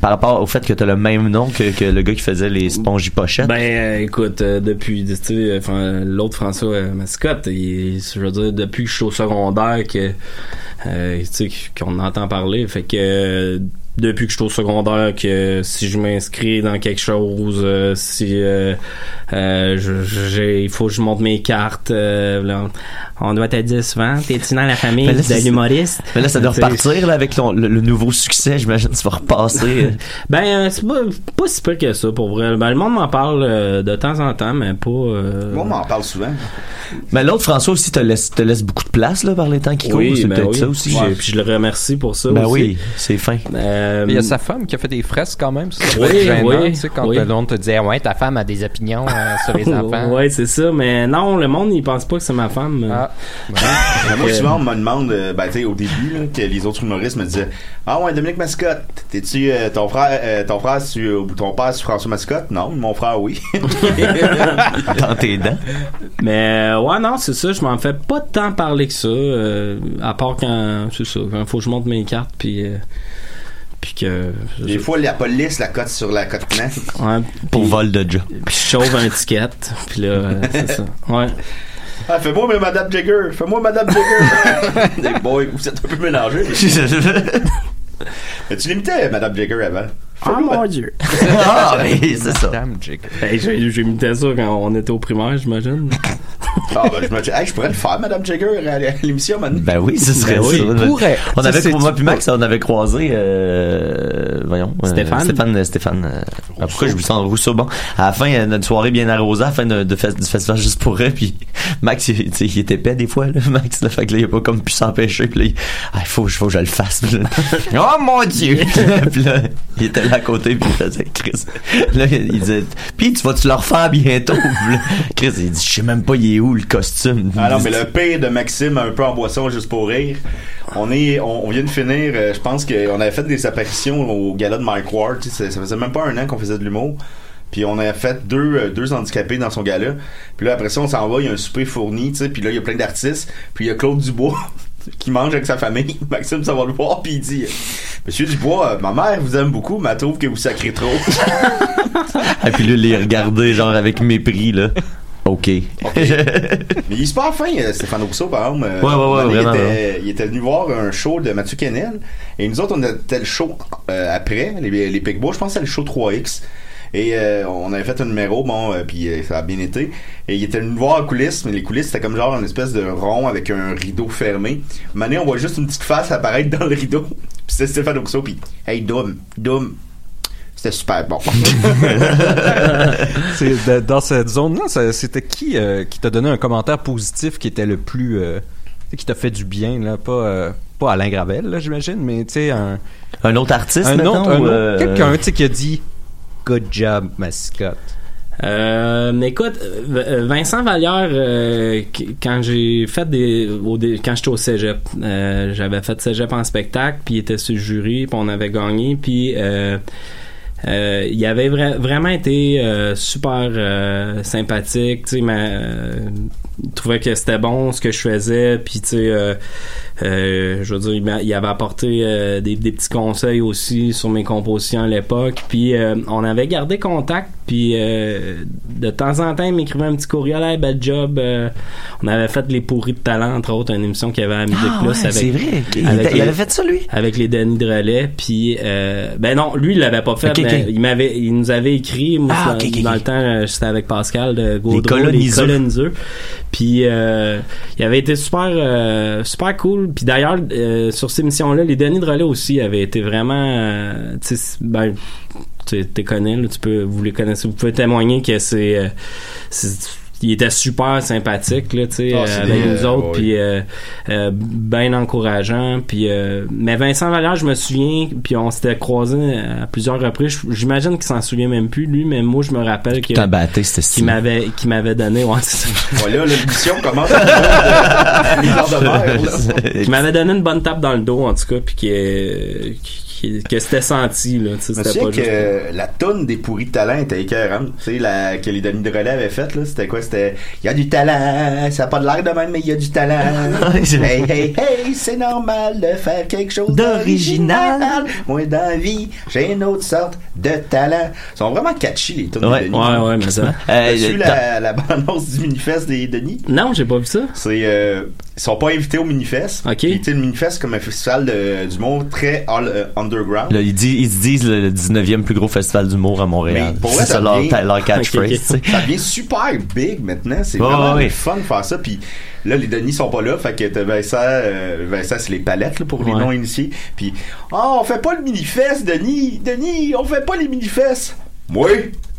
par rapport au fait que t'as le même nom que, le gars qui faisait les spongy pochettes? Ben, euh, écoute, euh, depuis, tu sais, l'autre François euh, Mascotte, il, je veux dire, depuis que je suis au secondaire, que, tu sais, qu'on entend parler, fait que, depuis que je suis au secondaire, que si je m'inscris dans quelque chose, si j'ai, il faut que je monte mes cartes, on doit te dire souvent, t'es-tu dans la famille Mais là, de l'humoriste? Mais là, ça doit repartir là, avec ton- le, le nouveau succès. J'imagine que tu vas repasser. Ben, euh, c'est pas, pas si pire que ça, pour vrai. Ben, le monde m'en parle euh, de temps en temps, mais pas... euh, Moi, on m'en parle souvent. Mais l'autre, François, aussi, te laisse, te laisse beaucoup de place là, par les temps qui courent. Oui, c'est ben peut-être oui. ça aussi. Ouais, puis je le remercie pour ça Ben aussi. oui, c'est fin. Euh, Il y a sa femme qui a fait des fresques quand même. C'est Oui, gênant, oui, tu sais, quand oui. le monde te disait, ouais, ta femme a des opinions euh, sur les enfants. ouais, c'est ça, mais non, le monde, il pense pas que c'est ma femme. Ah. Moi, souvent, on me demande, euh, ben, tu sais, au début, là, que les autres humoristes me disaient Ah ouais, Dominique Mascotte, t'es-tu euh, ton frère, euh, ton frère, c'est-tu, euh, ou ton père, c'est François Mascotte Non, mon frère, oui. Dans tes dents. Mais euh, ouais, non, c'est ça, je m'en fais pas tant parler que ça, euh, à part quand, c'est ça, quand faut que je monte mes cartes, puis... euh, puis que Des fois, la police la cote sur la cote ouais, Pour vol de job. puis je chauffe un ticket puis là euh, c'est ça. Ouais Ah, fais-moi, mais Madame Jagger. Fais-moi, Madame Jagger. Des boys, vous êtes un peu mélangés. mais- tu l'imitais, Madame Jagger, avant. ah mon dieu ah, oui, c'est ça. Damn, Jake. hey, imité ça quand on était au primaire j'imagine Ah, ben, je me dis, hey, je pourrais le faire, Madame Jagger, à l'émission, maintenant. Ben oui, ce serait Ben oui, ça. pourrait. On avait, c'est- moi puis Max, on avait croisé, euh, voyons, euh, Stéphane. Stéphane, euh, Stéphane, euh, ah, pourquoi je lui sens Rousseau, bon. À la fin, euh, notre soirée bien arrosée, à la fin de, de fest- du festival juste pour eux, puis Max, il, tu sais, il était épais des fois, là, Max, là, fait que là, il a pas comme pu s'empêcher, puis là, il, ah, il faut, faut que je le fasse, Puis là, oh mon dieu! puis là, il était là à côté, puis il faisait Chris. Là, il disait, pis tu vas-tu le refaire bientôt? Puis là, Chris, il dit, je sais même pas, il est où le costume? Ah non, mais le pire de Maxime, un peu en boisson, juste pour rire. On est, on, on vient de finir, euh, je pense qu'on avait fait des apparitions au gala de Mike Ward, tu sais, ça, ça faisait même pas un an qu'on faisait de l'humour. Puis on a fait deux, euh, deux handicapés dans son gala. Puis là, après ça, on s'en va, il y a un souper fourni, tu sais, puis là, il y a plein d'artistes. Puis il y a Claude Dubois qui mange avec sa famille. Maxime, ça va le voir, puis il dit Monsieur Dubois, euh, ma mère vous aime beaucoup, mais elle trouve que vous sacrez trop. Et puis là, les regarder, genre, avec mépris, là. OK. Mais il est super fin, euh, Stéphane Rousseau, par exemple. Euh, Ouais, ouais, ouais, vraiment, Il était, il était venu voir un show de Mathieu Kennel. Et nous autres, on était le show euh, après, les, les Picbois. Je pense que c'était le show 3X. Et euh, on avait fait un numéro, bon, euh, puis euh, ça a bien été. Et il était venu voir en coulisses, mais les coulisses, c'était comme genre une espèce de rond avec un rideau fermé. Mané, on voit juste une petite face apparaître dans le rideau. Puis c'était Stéphane Rousseau, puis « Hey, Dom, Dom, c'était super bon. » de- dans cette zone-là, c'était qui euh, qui t'a donné un commentaire positif qui était le plus euh, qui t'a fait du bien là, pas euh, pas Alain Gravel là, j'imagine, mais tu sais un Un autre artiste, un autre, euh, quelqu'un tu sais qui a dit good job mascotte. Euh, écoute, Vincent Vallière, euh, quand j'ai fait des, au quand j'étais au cégep, euh, j'avais fait cégep en spectacle, puis il était sur le jury, puis on avait gagné, puis euh, il avait vra- vraiment été euh, super euh, sympathique, tu sais, il trouvait que c'était bon ce que je faisais, puis tu sais, je veux dire, il, avait apporté des, des petits conseils aussi sur mes compositions à l'époque, puis on avait gardé contact, puis de temps en temps, il m'écrivait un petit courriel, hey, bel job, on avait fait les pourris de talent, entre autres, une émission qu'il y avait à Musique Ah, Plus ouais, avec c'est vrai. Il, avec les- avait fait ça, lui? avec les Denis de relais puis ben non lui il l'avait pas fait mais ok. il m'avait il nous avait écrit moi Ah, dans, ok, ok, dans le temps euh, j'étais avec Pascal de Gaudreau, les coloniseux. coloniseux puis euh, il avait été super euh, super cool puis d'ailleurs euh, sur ces missions là les Denis de relais aussi avaient été vraiment euh, tu ben tu connais là, tu peux vous les connaissez vous pouvez témoigner que c'est euh, c'est- il était super sympathique là tu sais Ah, euh, avec des, nous autres ouais. puis euh, euh, bien encourageant puis euh, mais Vincent Vallière je me souviens puis on s'était croisés à plusieurs reprises j'imagine qu'il s'en souvient même plus lui mais moi je me rappelle que T'as batté, c'était qui stylé. m'avait qui m'avait donné ouais, voilà, l'émission commence à de là. qui m'avait donné une bonne tape dans le dos en tout cas puis qui- que c'était senti là tu c'était pas que juste euh, la tonne des pourris de talent était écœurante. Tu sais, la, que les Denis de relais avaient faite, là, c'était quoi? C'était, il y a du talent, ça a pas de l'air de même, mais il y a du talent. hey, hey, hey, c'est normal de faire quelque chose D'original. Moi, dans la vie, j'ai une autre sorte de talent. Ils sont vraiment catchy, les tonnes Ouais, de Denis. ouais ouais mais ça Euh, t'as- la, la bande-annonce du Minifest des Denis? non j'ai pas vu ça C'est, euh, ils sont pas invités au Minifest. Ok. Tu sais, le Minifest, c'est comme un festival de, du monde très all- euh, underground. Là, ils, disent, ils se disent le 19e plus gros festival d'humour à Montréal. Mais pour vrai, C'est ça leur, catchphrase, ça devient super big maintenant. C'est vraiment fun de faire ça. Puis là, les Denis sont pas là. Fait que Vincent, euh, Vincent, c'est les palettes là, pour les Ouais. non initiés. Puis, oh, on fait pas le mini-fest, Denis. Denis, on fait pas les mini-fest. Moi,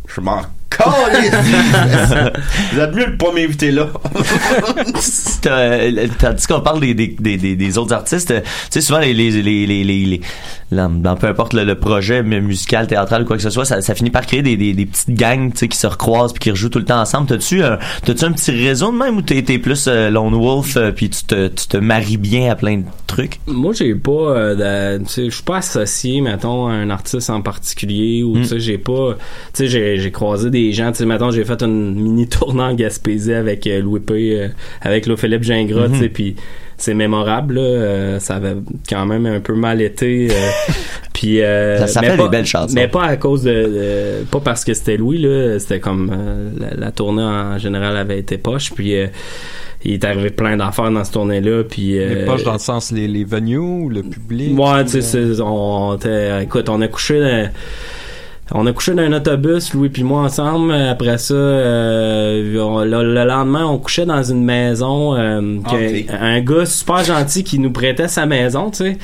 je m'en. Vous êtes mieux de pas m'inviter là. T'as- euh, Tandis qu'on parle des, des, des, des- des autres artistes, euh, tu sais, souvent, les, les, les, les, les, les- dans, dans peu importe le, le projet mu- musical, théâtral ou quoi que ce soit, ça, ça finit par créer des, des, des petites gangs, tu sais, qui se recroisent puis qui rejouent tout le temps ensemble. T'as-tu un, t'as-tu un petit réseau de même ou t'es, t'es plus euh, lone wolf euh, puis tu te, tu te maries bien à plein de trucs? Moi, j'ai pas, euh, je suis pas associé, mettons, à un artiste en particulier ou, Mm. tu sais, j'ai pas, tu sais, j'ai, j'ai croisé des gens, tu sais, mettons, j'ai fait une mini tournée en Gaspésie avec euh, Louis P, euh, avec Louis Philippe Gingras, tu sais, puis c'est mémorable, là, euh, ça avait quand même un peu mal été, euh, Puis euh, Ça- ça fait pas- des belles chansons. Mais pas à cause de, de- pas parce que c'était Louis là, c'était comme euh, la, la tournée en général avait été poche. Puis euh, il est arrivé plein d'affaires dans cette tournée là. Puis Les euh, poches dans le sens les, les venues le public. Ouais, ou, tu sais, c'est- on, on était- écoute, on a couché dans, on a couché dans un autobus, Louis puis moi ensemble. Après ça, euh, on- le, le lendemain, on couchait dans une maison. euh. Un gars super gentil qui nous prêtait sa maison, tu sais.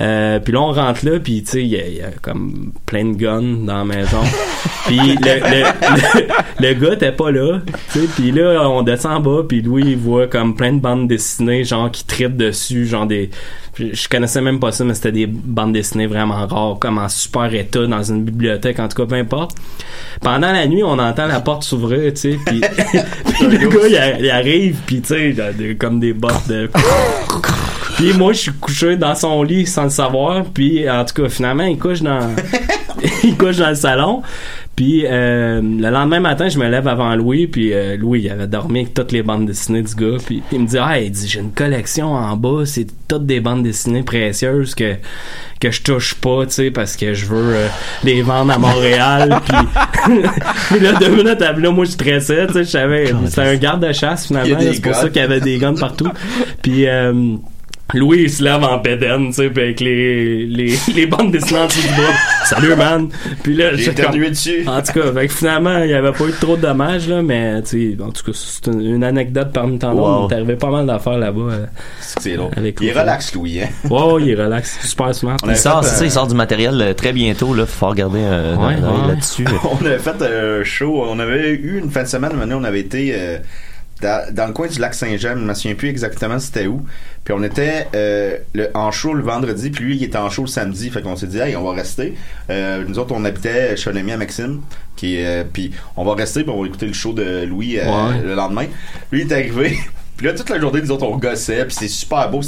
Euh, puis là, on rentre là, puis tu sais, il y, y a comme plein de guns dans la maison. puis le, le, le, gars était pas là, tu sais. Puis là, on descend en bas, puis Louis, il voit comme plein de bandes dessinées, genre qui trippent dessus, genre des... Je, je connaissais même pas ça, mais c'était des bandes dessinées vraiment rares, comme en super état dans une bibliothèque, en tout cas, peu importe. Pendant la nuit, on entend la porte s'ouvrir, tu sais, puis le gars, il, arrive, puis tu sais, comme des bottes de... Puis moi, je suis couché dans son lit sans le savoir, puis en tout cas, finalement, il couche dans... il couche dans le salon. Puis euh, le lendemain matin, je me lève avant Louis, puis euh, Louis il avait dormi avec toutes les bandes dessinées du gars, puis il me dit ah, il dit j'ai une collection en bas, c'est toutes des bandes dessinées précieuses que que je touche pas, tu sais, parce que je veux euh, les vendre à Montréal. puis puis là deux minutes après, là, moi je stressais, tu sais, je savais c'était un garde de chasse finalement, c'est pour ça qu'il y avait des guns partout. Puis euh, Louis, il se lève en pédane, tu sais, puis avec les, les, les bandes dessinées du bras. Salut, man! Puis là, J'ai éternué dessus. en tout cas, fait que finalement, il n'y avait pas eu trop de dommages, là, mais tu sais, en tout cas, c'est une, une anecdote parmi tant d'autres. Wow. Il est arrivé pas mal d'affaires là-bas. euh. C'est. Avec Il est Louis. hein? Wow, il est relax, super smart. Il sort, euh, il sort du matériel euh, très bientôt, là. Faut regarder euh, Ouais, là-dessus. on avait fait un show. On avait eu une fin de semaine. Maintenant, on avait été euh, dans, dans le coin du lac Saint-Jean. Je me souviens plus exactement c'était où. Puis on était euh, le, en show le vendredi. Puis lui, il était en show le samedi. Fait qu'on s'est dit, hey, on va rester. Euh, nous autres, on habitait chez un ami à Maxime. Qui, euh, puis on va rester. Puis on va écouter le show de Louis Ouais. le lendemain. Lui, il est arrivé. Puis là, toute la journée, nous autres, on gossait. Puis c'est super beau.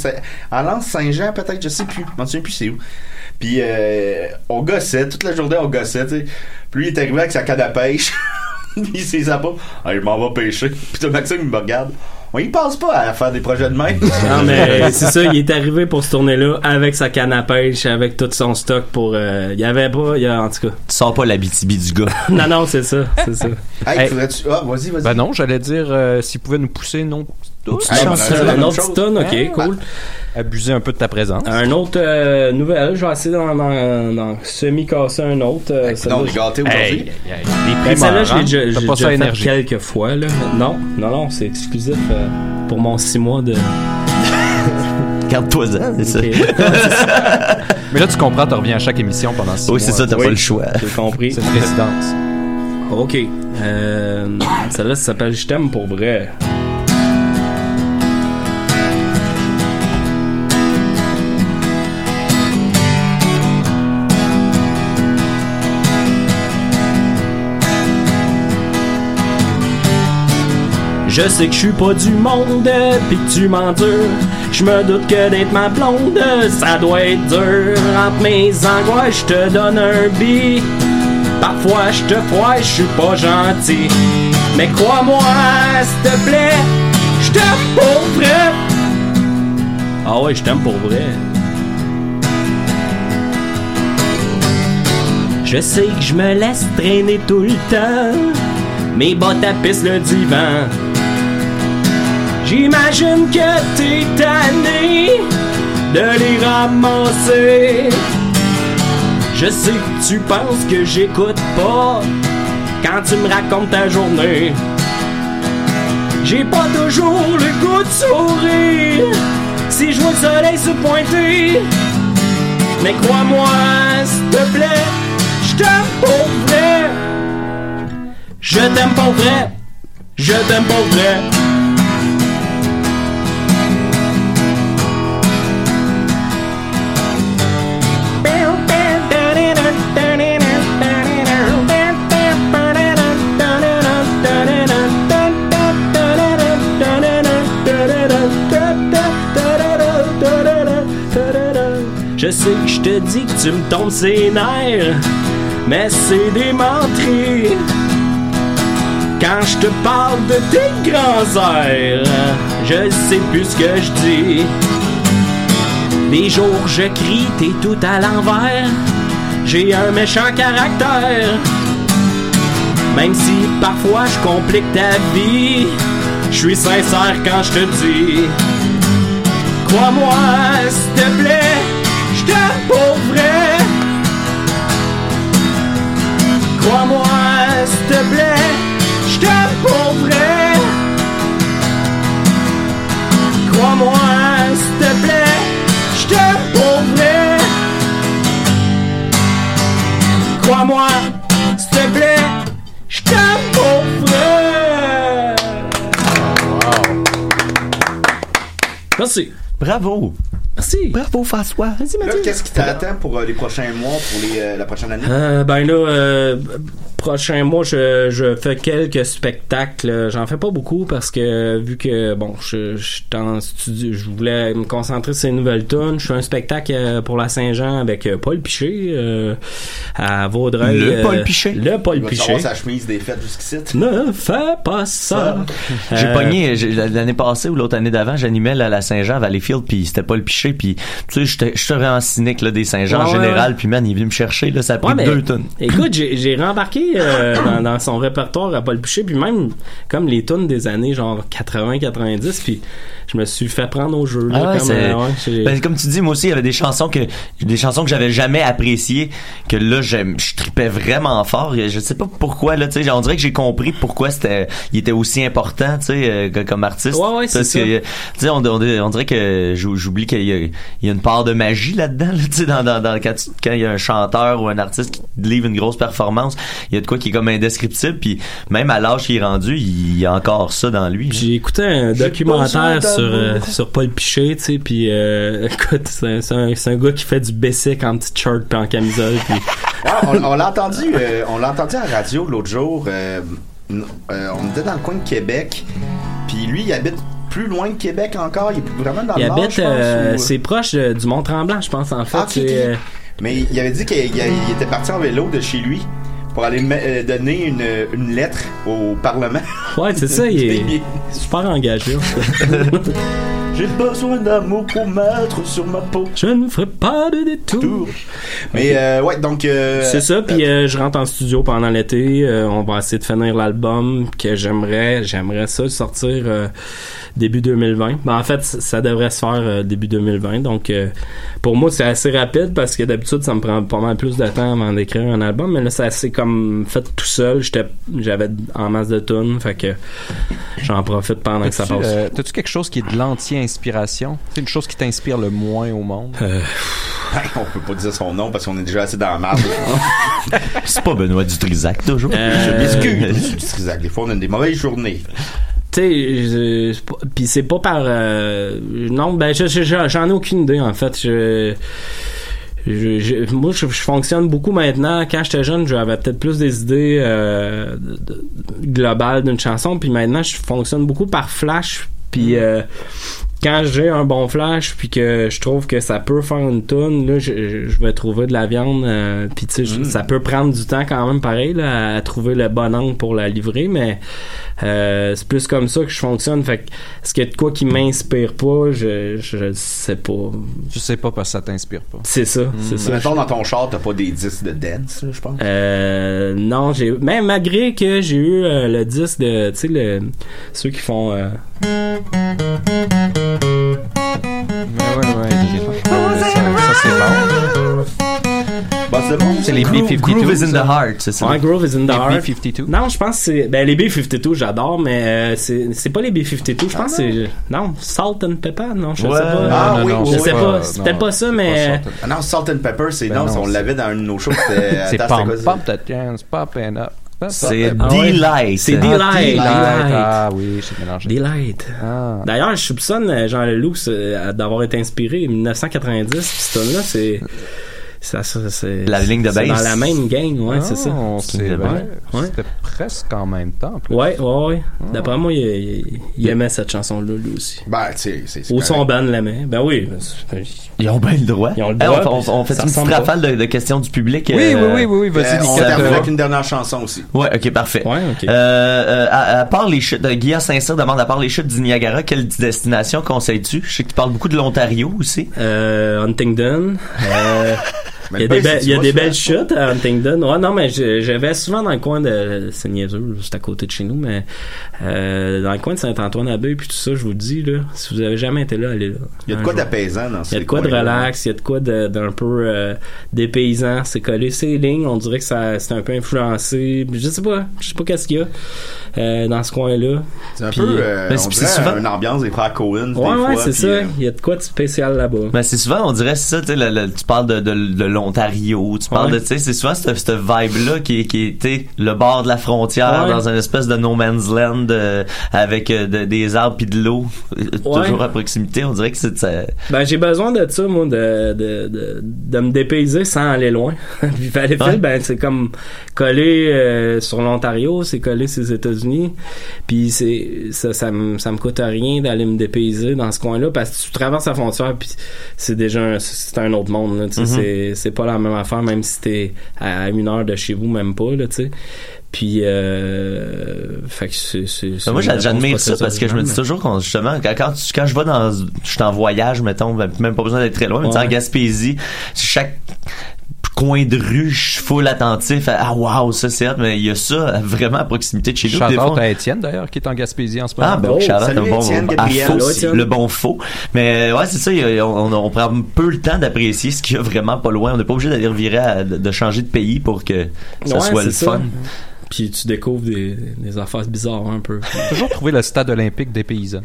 En Lance Saint-Jean, peut-être, je sais plus. Je m'en souviens plus c'est où. Puis euh, on gossait. Toute la journée, on gossait, tu sais. Puis lui, il est arrivé avec sa canne à pêche. Il sait ça pas. Ah, je m'en vais pêcher. Puis toi, Maxime, il me regarde. On y pense pas à faire des projets de même. Non, mais c'est ça, il est arrivé pour ce tournée-là avec sa canne à pêche, avec tout son stock pour. euh, il y avait pas, il y a, en tout cas. Tu sors pas la BTB du gars. Non, non, c'est ça, c'est ça. Hey, Hey. faudrait-tu. Ah, vas-y, vas-y. Ben non, j'allais dire euh, s'il pouvait nous pousser non tous Hey, c'est un autre tonne, ok, Ouais. cool. abuser un peu de ta présence. Un autre euh, nouvelle, je vais essayer d'en, semi-casser un autre. euh, Hey, non, gâtés aujourd'hui. Hey, hey, hey. Ben, celle-là, je l'ai déjà, ça déjà fait quelques fois. Là. Non, non, non, c'est exclusif euh, pour mon six mois de... Garde-toi-en, c'est ça. Mais là, tu comprends, tu reviens à chaque émission pendant six Oui, c'est mois. ça, t'as Oui. pas le choix. J'ai compris. C'est une résidence. OK. Euh, celle-là, ça s'appelle Je t'aime pour vrai. Je sais que je suis pas du monde, pis que tu m'endures. Je me doute que d'être ma blonde, ça doit être dur. Entre mes angoisses, je te donne un billet. Parfois je te froisse, je suis pas gentil. Mais crois-moi, s'il te plaît, je t'aime pour vrai. Ah ouais, je t'aime pour vrai. Je sais que je me laisse traîner tout le temps. Mes bottes tapissent le divan. J'imagine que t'es tanné de les ramasser. Je sais que tu penses que j'écoute pas quand tu me racontes ta journée. J'ai pas toujours le goût de sourire si je vois le soleil se pointer. Mais crois-moi, s'il te plaît, je t'aime pour vrai. Je t'aime pour vrai. Je t'aime pour vrai. Je sais que je te dis que tu me tombes ses nerfs, mais c'est des menteries. Quand je te parle de tes grands airs, je sais plus ce que je dis. Les jours je crie, t'es tout à l'envers. j'ai un méchant caractère. Même si parfois je complique ta vie, je suis sincère quand je te dis. Crois-moi, s'il te plaît, Crois-moi, s'il te plaît, je t'aime pour vrai. Crois-moi, s'il te plaît, je t'aime pour vrai. Crois-moi, s'il te plaît, je t'aime pour vrai. Merci. Bravo. Merci. Bravo, François. Là, Mathieu. qu'est-ce qui t'attend pour euh, les prochains mois, pour les, euh, la prochaine année? Euh, ben là, euh, prochain mois, je, je fais quelques spectacles. J'en fais pas beaucoup parce que vu que bon, je, je suis en studio, je voulais me concentrer sur ces nouvelles tunes. Je fais un spectacle pour la Saint-Jean avec Paul Piché euh, à Vaudreuil. Le euh, Paul Piché. Le Paul Piché. sa chemise des fêtes jusqu'ici. Ne fais pas ça. J'ai Euh, pogné j'ai- l'année passée ou l'autre année d'avant, j'animais la Saint-Jean à Valleyfield puis c'était pas le piché puis tu sais j'étais j'étais vraiment cynique là des Saint-Jean en Ouais, général ouais. puis man, il est venu me chercher là, ça a pris Ouais, deux tonnes. Écoute, j'ai j'ai rembarqué euh, dans, dans son répertoire à Paul Piché, puis même comme les tunes des années genre 80-90, puis je me suis fait prendre au jeu. Là, Ah comme, euh, Ben, comme tu dis, moi aussi, il y avait des chansons que des chansons que j'avais jamais appréciées, que là, j'aime- je tripais vraiment fort. Je sais pas pourquoi là, tu sais, on dirait que j'ai compris pourquoi c'était, il était aussi important, tu sais, euh, comme artiste. Ouais, ouais, c'est Parce ça. que, tu sais, on, on, on dirait que j'ou- j'oublie qu'il y, a- il y a une part de magie là-dedans, là, tu sais, dans, dans, dans- quand, il y a un chanteur ou un artiste qui livre une grosse performance, il y a de quoi qui est comme indescriptible, puis même à l'âge qu'il est rendu, il y a encore ça dans lui. J'ai écouté un documentaire sur, euh, sur Paul Piché, tu sais, puis euh, écoute, c'est un, gars qui fait du basic en petite shirt puis en camisole, puis Ah, on on l'a entendu, euh, on l'a entendu à la radio l'autre jour. euh, euh, on était dans le coin de Québec, puis lui, il habite plus loin de Québec encore. Il est vraiment dans il le nord, habite, euh, ou- c'est proche du Mont-Tremblant, je pense, en fait. Ah, euh, Mais il avait dit qu'il il- il était parti en vélo de chez lui pour aller euh, donner une, une lettre au Parlement. ouais, c'est ça, il est super engagé. J'ai besoin d'amour pour mettre sur ma peau. je ne ferai pas de détour. Tour. Mais euh, ouais, donc euh, C'est ça, puis euh, je rentre en studio pendant l'été. euh, on va essayer de finir l'album que j'aimerais, j'aimerais ça sortir euh, début 2020. Ben, en fait, ça devrait se faire euh, début 2020. Donc, euh, pour moi, c'est assez rapide parce que d'habitude, ça me prend pas mal plus de temps avant d'écrire un album. Mais là, c'est assez comme fait tout seul. J'étais, j'avais en masse de tunes, fait que j'en profite pendant que ça T'as-tu, passe. euh, T'as-tu quelque chose qui est de C'est une chose qui t'inspire le moins au monde? Euh, on peut pas dire son nom parce qu'on est déjà assez dans la marde. C'est pas Benoît Dutrisac toujours. Je Euh, m'excuse, monsieur Dutrisac. Des fois, on a des mauvaises journées. tu sais, je- c'est pas- puis c'est pas par euh, non ben je- je- je- j'en ai aucune idée en fait je je- je- moi je, je fonctionne beaucoup maintenant quand j'étais jeune j'avais peut-être plus des idées euh, de- de- globales d'une chanson puis maintenant je fonctionne beaucoup par flash puis euh, quand j'ai un bon flash puis que je trouve que ça peut faire une tonne là je, vais trouver de la viande euh, puis tu sais je- ça peut prendre du temps quand même pareil là, à trouver le bon angle pour la livrer mais euh, c'est plus comme ça que je fonctionne. Fait que est-ce qu'il y a de quoi qui m'inspire pas? Je, je sais pas. Tu sais pas parce que ça t'inspire pas. c'est ça c'est ça. Mettons, dans ton char, t'as pas des disques de dance, là, je pense. euh, non, j'ai même malgré que j'ai eu euh, le disque de tu sais le ceux qui font euh, Ouais, ouais. Bah, c'est bon. C'est les B-52. Groove is in the heart, c'est ça. Ouais, Groove is in the Les Heart. B-52. Non, je pense que c'est ben les B52 j'adore mais euh, c'est c'est pas les B52, je pense que c'est non, Salt and Pepper, non, je Ouais. sais pas. Ah, oui, oui, je sais pas- pas, c'est peut-être pas ça mais Pas Ah non, Salt and Pepper, c'est Ben non, non, on c'est- l'avait dans un de nos shows. C'était C'est attends, pump, c'était quoi, pump that pump and up. C'est Ah ouais. Delight. C'est Ah, Delight. Delight. Delight. Ah oui, j'ai mélangé. Delight. Ah. D'ailleurs, je soupçonne euh, Jean Leloup euh, d'avoir été inspiré en 1990, puis ce là c'est ça, ça c'est La ligne de c'est bass. dans la même gang, ouais, c'est ça. Oh, C'est. Ouais. C'était presque en même temps. en plus. Ouais, ouais, ouais. D'après moi, il, il- il aimait cette chanson-là, lui aussi. Ben, tu sais, c'est. c'est Ou son band l'aimait. Ben oui. ben, Ils ont bien le droit. Ils ont le Hey, droit, on, on- fait ça une petite rafale de, de questions du public. Oui, euh, oui, oui, oui, oui, Euh, vas-y, on Nicolas. termine avec une dernière chanson aussi. Ouais, ok, parfait. Ouais, ok. Euh, euh, à, à part les chutes, euh, Guillaume Saint-Cyr demande à part les chutes du Niagara, quelle destination conseilles-tu? Je sais que tu parles beaucoup de l'Ontario aussi. Euh, Huntingdon. Euh, Il y a des, be- il y a des belles chutes à Huntingdon. Ouais, non, mais je, je vais souvent dans le coin de. C'est niaiseux, juste à côté de chez nous, mais euh, dans le coin de Saint-Antoine-Abbé puis tout ça, je vous le dis, là, si vous avez jamais été là, allez là. Il y a de quoi jour. d'apaisant dans Il y a de quoi de relax, il y a de quoi de- d'un peu euh, dépaysant. C'est collé ces lignes, on dirait que ça c'est un peu influencé. Je sais pas, je sais pas qu'est-ce qu'il y a euh, dans ce coin-là. C'est un Puis- peu, euh, Ben, on dirait souvent- une ambiance des frères Cohen. Ouais, ouais, c'est ça. Il y a de quoi de spécial là-bas. Ben, c'est souvent, on dirait, c'est ça, tu sais, le- le- tu parles de, de, de l'Ontario, tu parles Ouais. de, tu sais, c'est souvent cette, cette vibe-là qui, qui était le bord de la frontière, Ouais. dans une espèce de no man's land, euh, avec euh, de- des arbres puis de l'eau, euh, toujours à proximité, on dirait que c'est, ça- Ben, j'ai besoin de ça, moi, de, de, de, de me dépayser sans aller loin. Puis Valleyfield, ben, c'est comme coller euh, sur l'Ontario, c'est coller sur les États-Unis. Puis c'est ça, ça, me, ça me coûte rien d'aller me dépayser dans ce coin-là parce que tu traverses la frontière puis c'est déjà un, c'est un autre monde. Là, tu sais, Mhm. c'est, c'est pas la même affaire, même si t'es à une heure de chez vous, même pas, là, tu sais. Puis, euh, fait que c'est, moi, j'admire ça parce que je me dis toujours quand, justement, quand, quand, tu- quand je vais dans, je suis en voyage, mettons, ben, même pas besoin d'être très loin, mais tu sais, en Ouais. Gaspésie, chaque coin de rue, je suis full attentif à, ah, wow, ça c'est mais il y a ça vraiment à proximité de chez nous. Fois, à Étienne, d'ailleurs, qui est en Gaspésie en ce moment. Ah, ben Oh, oui, Charlotte, salut, un bon, Étienne à Gabriel. faux, le bon faux. Mais ouais, c'est ça, il y a- on, on prend peu le temps d'apprécier ce qu'il y a vraiment pas loin. On n'est pas obligé d'aller revirer à- de, changer de pays pour que ça Ouais, soit le ça. fun. Puis tu découvres des, des affaires bizarres un peu. toujours trouvé le stade olympique des paysans.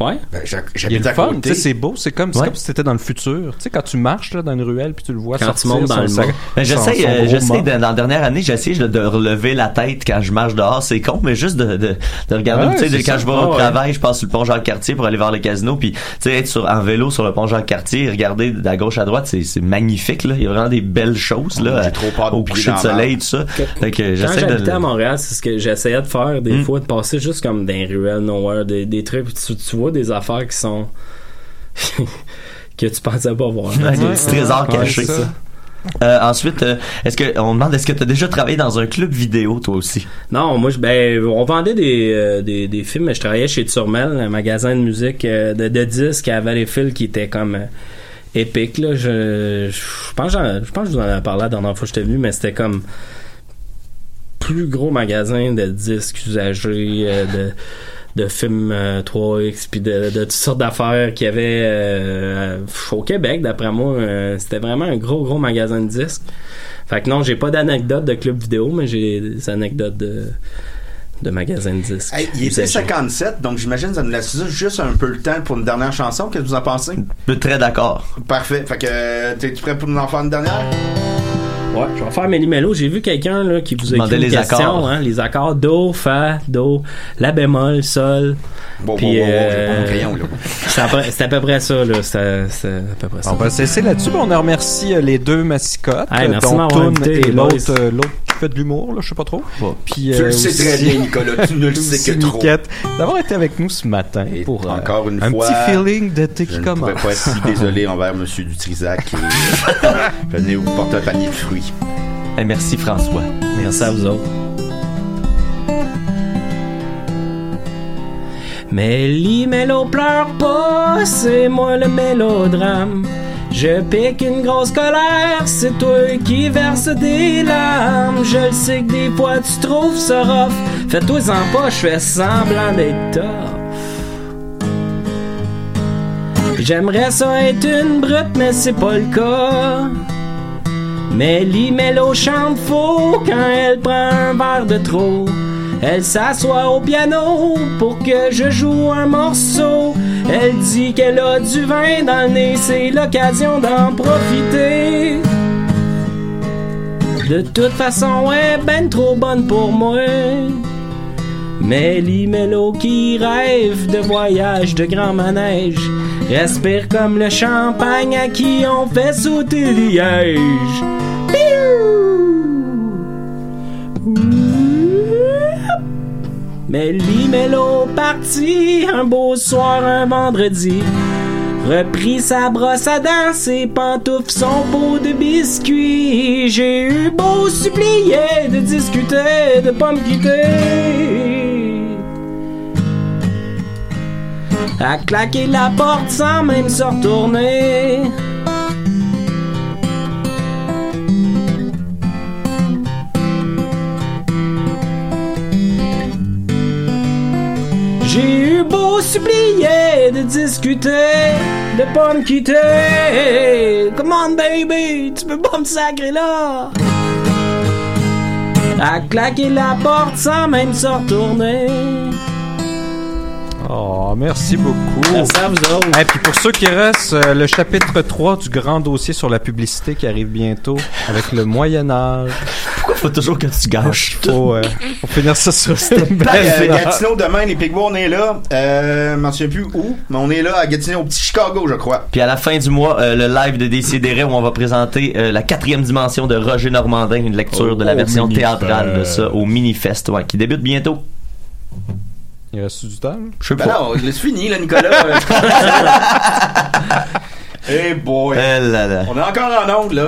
Ouais. Ben, j'ha- Il est J'habite le à fun, côté. tu sais, c'est beau, c'est comme, c'est Ouais. comme si t'étais dans le futur. Tu sais, quand tu marches là, dans une ruelle puis tu le vois Quand sortir tu montes dans son le. Ben, j'essaie, son euh, j'essaie dans la dernière année, j'ai essayé de, de relever la tête quand je marche dehors. C'est con, mais juste de, de, de regarder, Ouais, tu sais, quand ça. je vais Ah au ouais. travail, je passe sur le pont Jacques-Cartier pour aller voir le casino, puis tu sais, être sur, en vélo sur le pont Jacques-Cartier, regarder de gauche à droite, c'est, c'est magnifique, là. Il y a vraiment des belles choses, là. J'ai trop peur Au coucher de la soleil, tout ça. Fait que Quand j'essaie j'habitais à Montréal, c'est ce que j'essayais de faire des Mm. fois, de passer juste comme dans les ruelles nowhere, des, des trucs, tu, tu vois des affaires qui sont que tu pensais pas voir. Ouais, des petits trésors Ouais, cachés. ça. Euh, ensuite, euh, est-ce que on demande est-ce que tu as déjà travaillé dans un club vidéo toi aussi? Non, moi, je, ben, on vendait des, euh, des, des films, mais je travaillais chez Turmel, un magasin de musique, euh, de, de disques à Valleyfield qui était comme euh, épique, là. Je, je pense, que j'en- je pense que je vous en avais parlé la dernière fois que j'étais venu, mais c'était comme plus gros magasin de disques usagés, euh, de de films euh, 3X puis de, de toutes sortes d'affaires qu'il y avait euh, au Québec d'après moi euh, c'était vraiment un gros gros magasin de disques fait que non j'ai pas d'anecdotes de club vidéo mais j'ai des anecdotes de de magasins de disques Hey, il était usagés. 57, donc j'imagine que ça nous laisse juste un peu le temps pour une dernière chanson. Qu'est-ce que vous en pensez? Je suis très d'accord. Parfait. Fait que, euh, t'es-tu prêt pour nous en faire une dernière? Ouais, je vais faire Méli Mélo. J'ai vu quelqu'un là qui vous a écrit une les question, accords. hein, les accords do, fa, do, la bémol, sol. Bon, Puis, bon, bon, bon, j'ai pas euh, crayon, là. C'est à, peu- c'est à peu près ça là, c'est c'est à peu près ça. On va se laisser là-dessus. mais On a remercié euh, les deux mascottes, Hey, merci dont Toon et l'autre euh, l'autre qui fait de l'humour, là, je sais pas trop. Puis, Tu euh, le sais aussi- très bien, Nicolas. Tu ne le sais que trop. D'avoir été avec nous ce matin Et pour euh, encore une un fois, petit feeling d'été Je qui ne pourrais commence. pas être si désolé envers Monsieur Dutrisac. Et... Venez vous porter un panier de fruits. Eh, merci François. Merci à vous autres. Méli Mélo pleure pas, c'est moi le mélodrame. Je pique une grosse colère, c'est toi qui verse des larmes. Je le sais que des fois tu trouves ça rough. Fais-toi-en pas, je fais semblant d'être tough. J'aimerais ça être une brute, mais c'est pas le cas. Méli Mélo chante faux quand elle prend un verre de trop. Elle s'assoit au piano pour que je joue un morceau. Elle dit qu'elle a du vin dans le nez, c'est l'occasion d'en profiter. De toute façon, elle est ben trop bonne pour moi. Méli Mélo qui rêve de voyage de grand manège Respire comme le champagne à qui on fait sauter liège Méli Mélo parti un beau soir un vendredi Repris sa brosse à dents, ses pantoufles, son pot de biscuits. J'ai eu beau supplier de discuter, de pas me quitter. A claquer la porte sans même se retourner. Supplier de discuter, de pas me quitter. Come on, baby, tu peux pas me sacrer là? À claquer la porte sans même se retourner. Oh, merci beaucoup. Merci à vous autres. Et puis pour ceux qui restent, euh, le chapitre 3 du grand dossier sur la publicité qui arrive bientôt avec le Moyen Âge. Faut toujours que tu gâches tout? Faut, euh, faut finir ça sur cette belle note. Gatineau, demain, les Pigbois, on est là. Euh, je m'en souviens plus où, mais on est là à Gatineau, au petit Chicago, je crois. Puis à la fin du mois, euh, le live de Décideret où on va présenter euh, la quatrième dimension de Roger Normandin, une lecture Oh, de la au version théâtrale de ça au Minifest, ouais, qui débute bientôt. Il reste du temps? Je sais Ben pas. non, laisse fini, là, Nicolas. hey boy. Eh là là. On est encore en onde, là.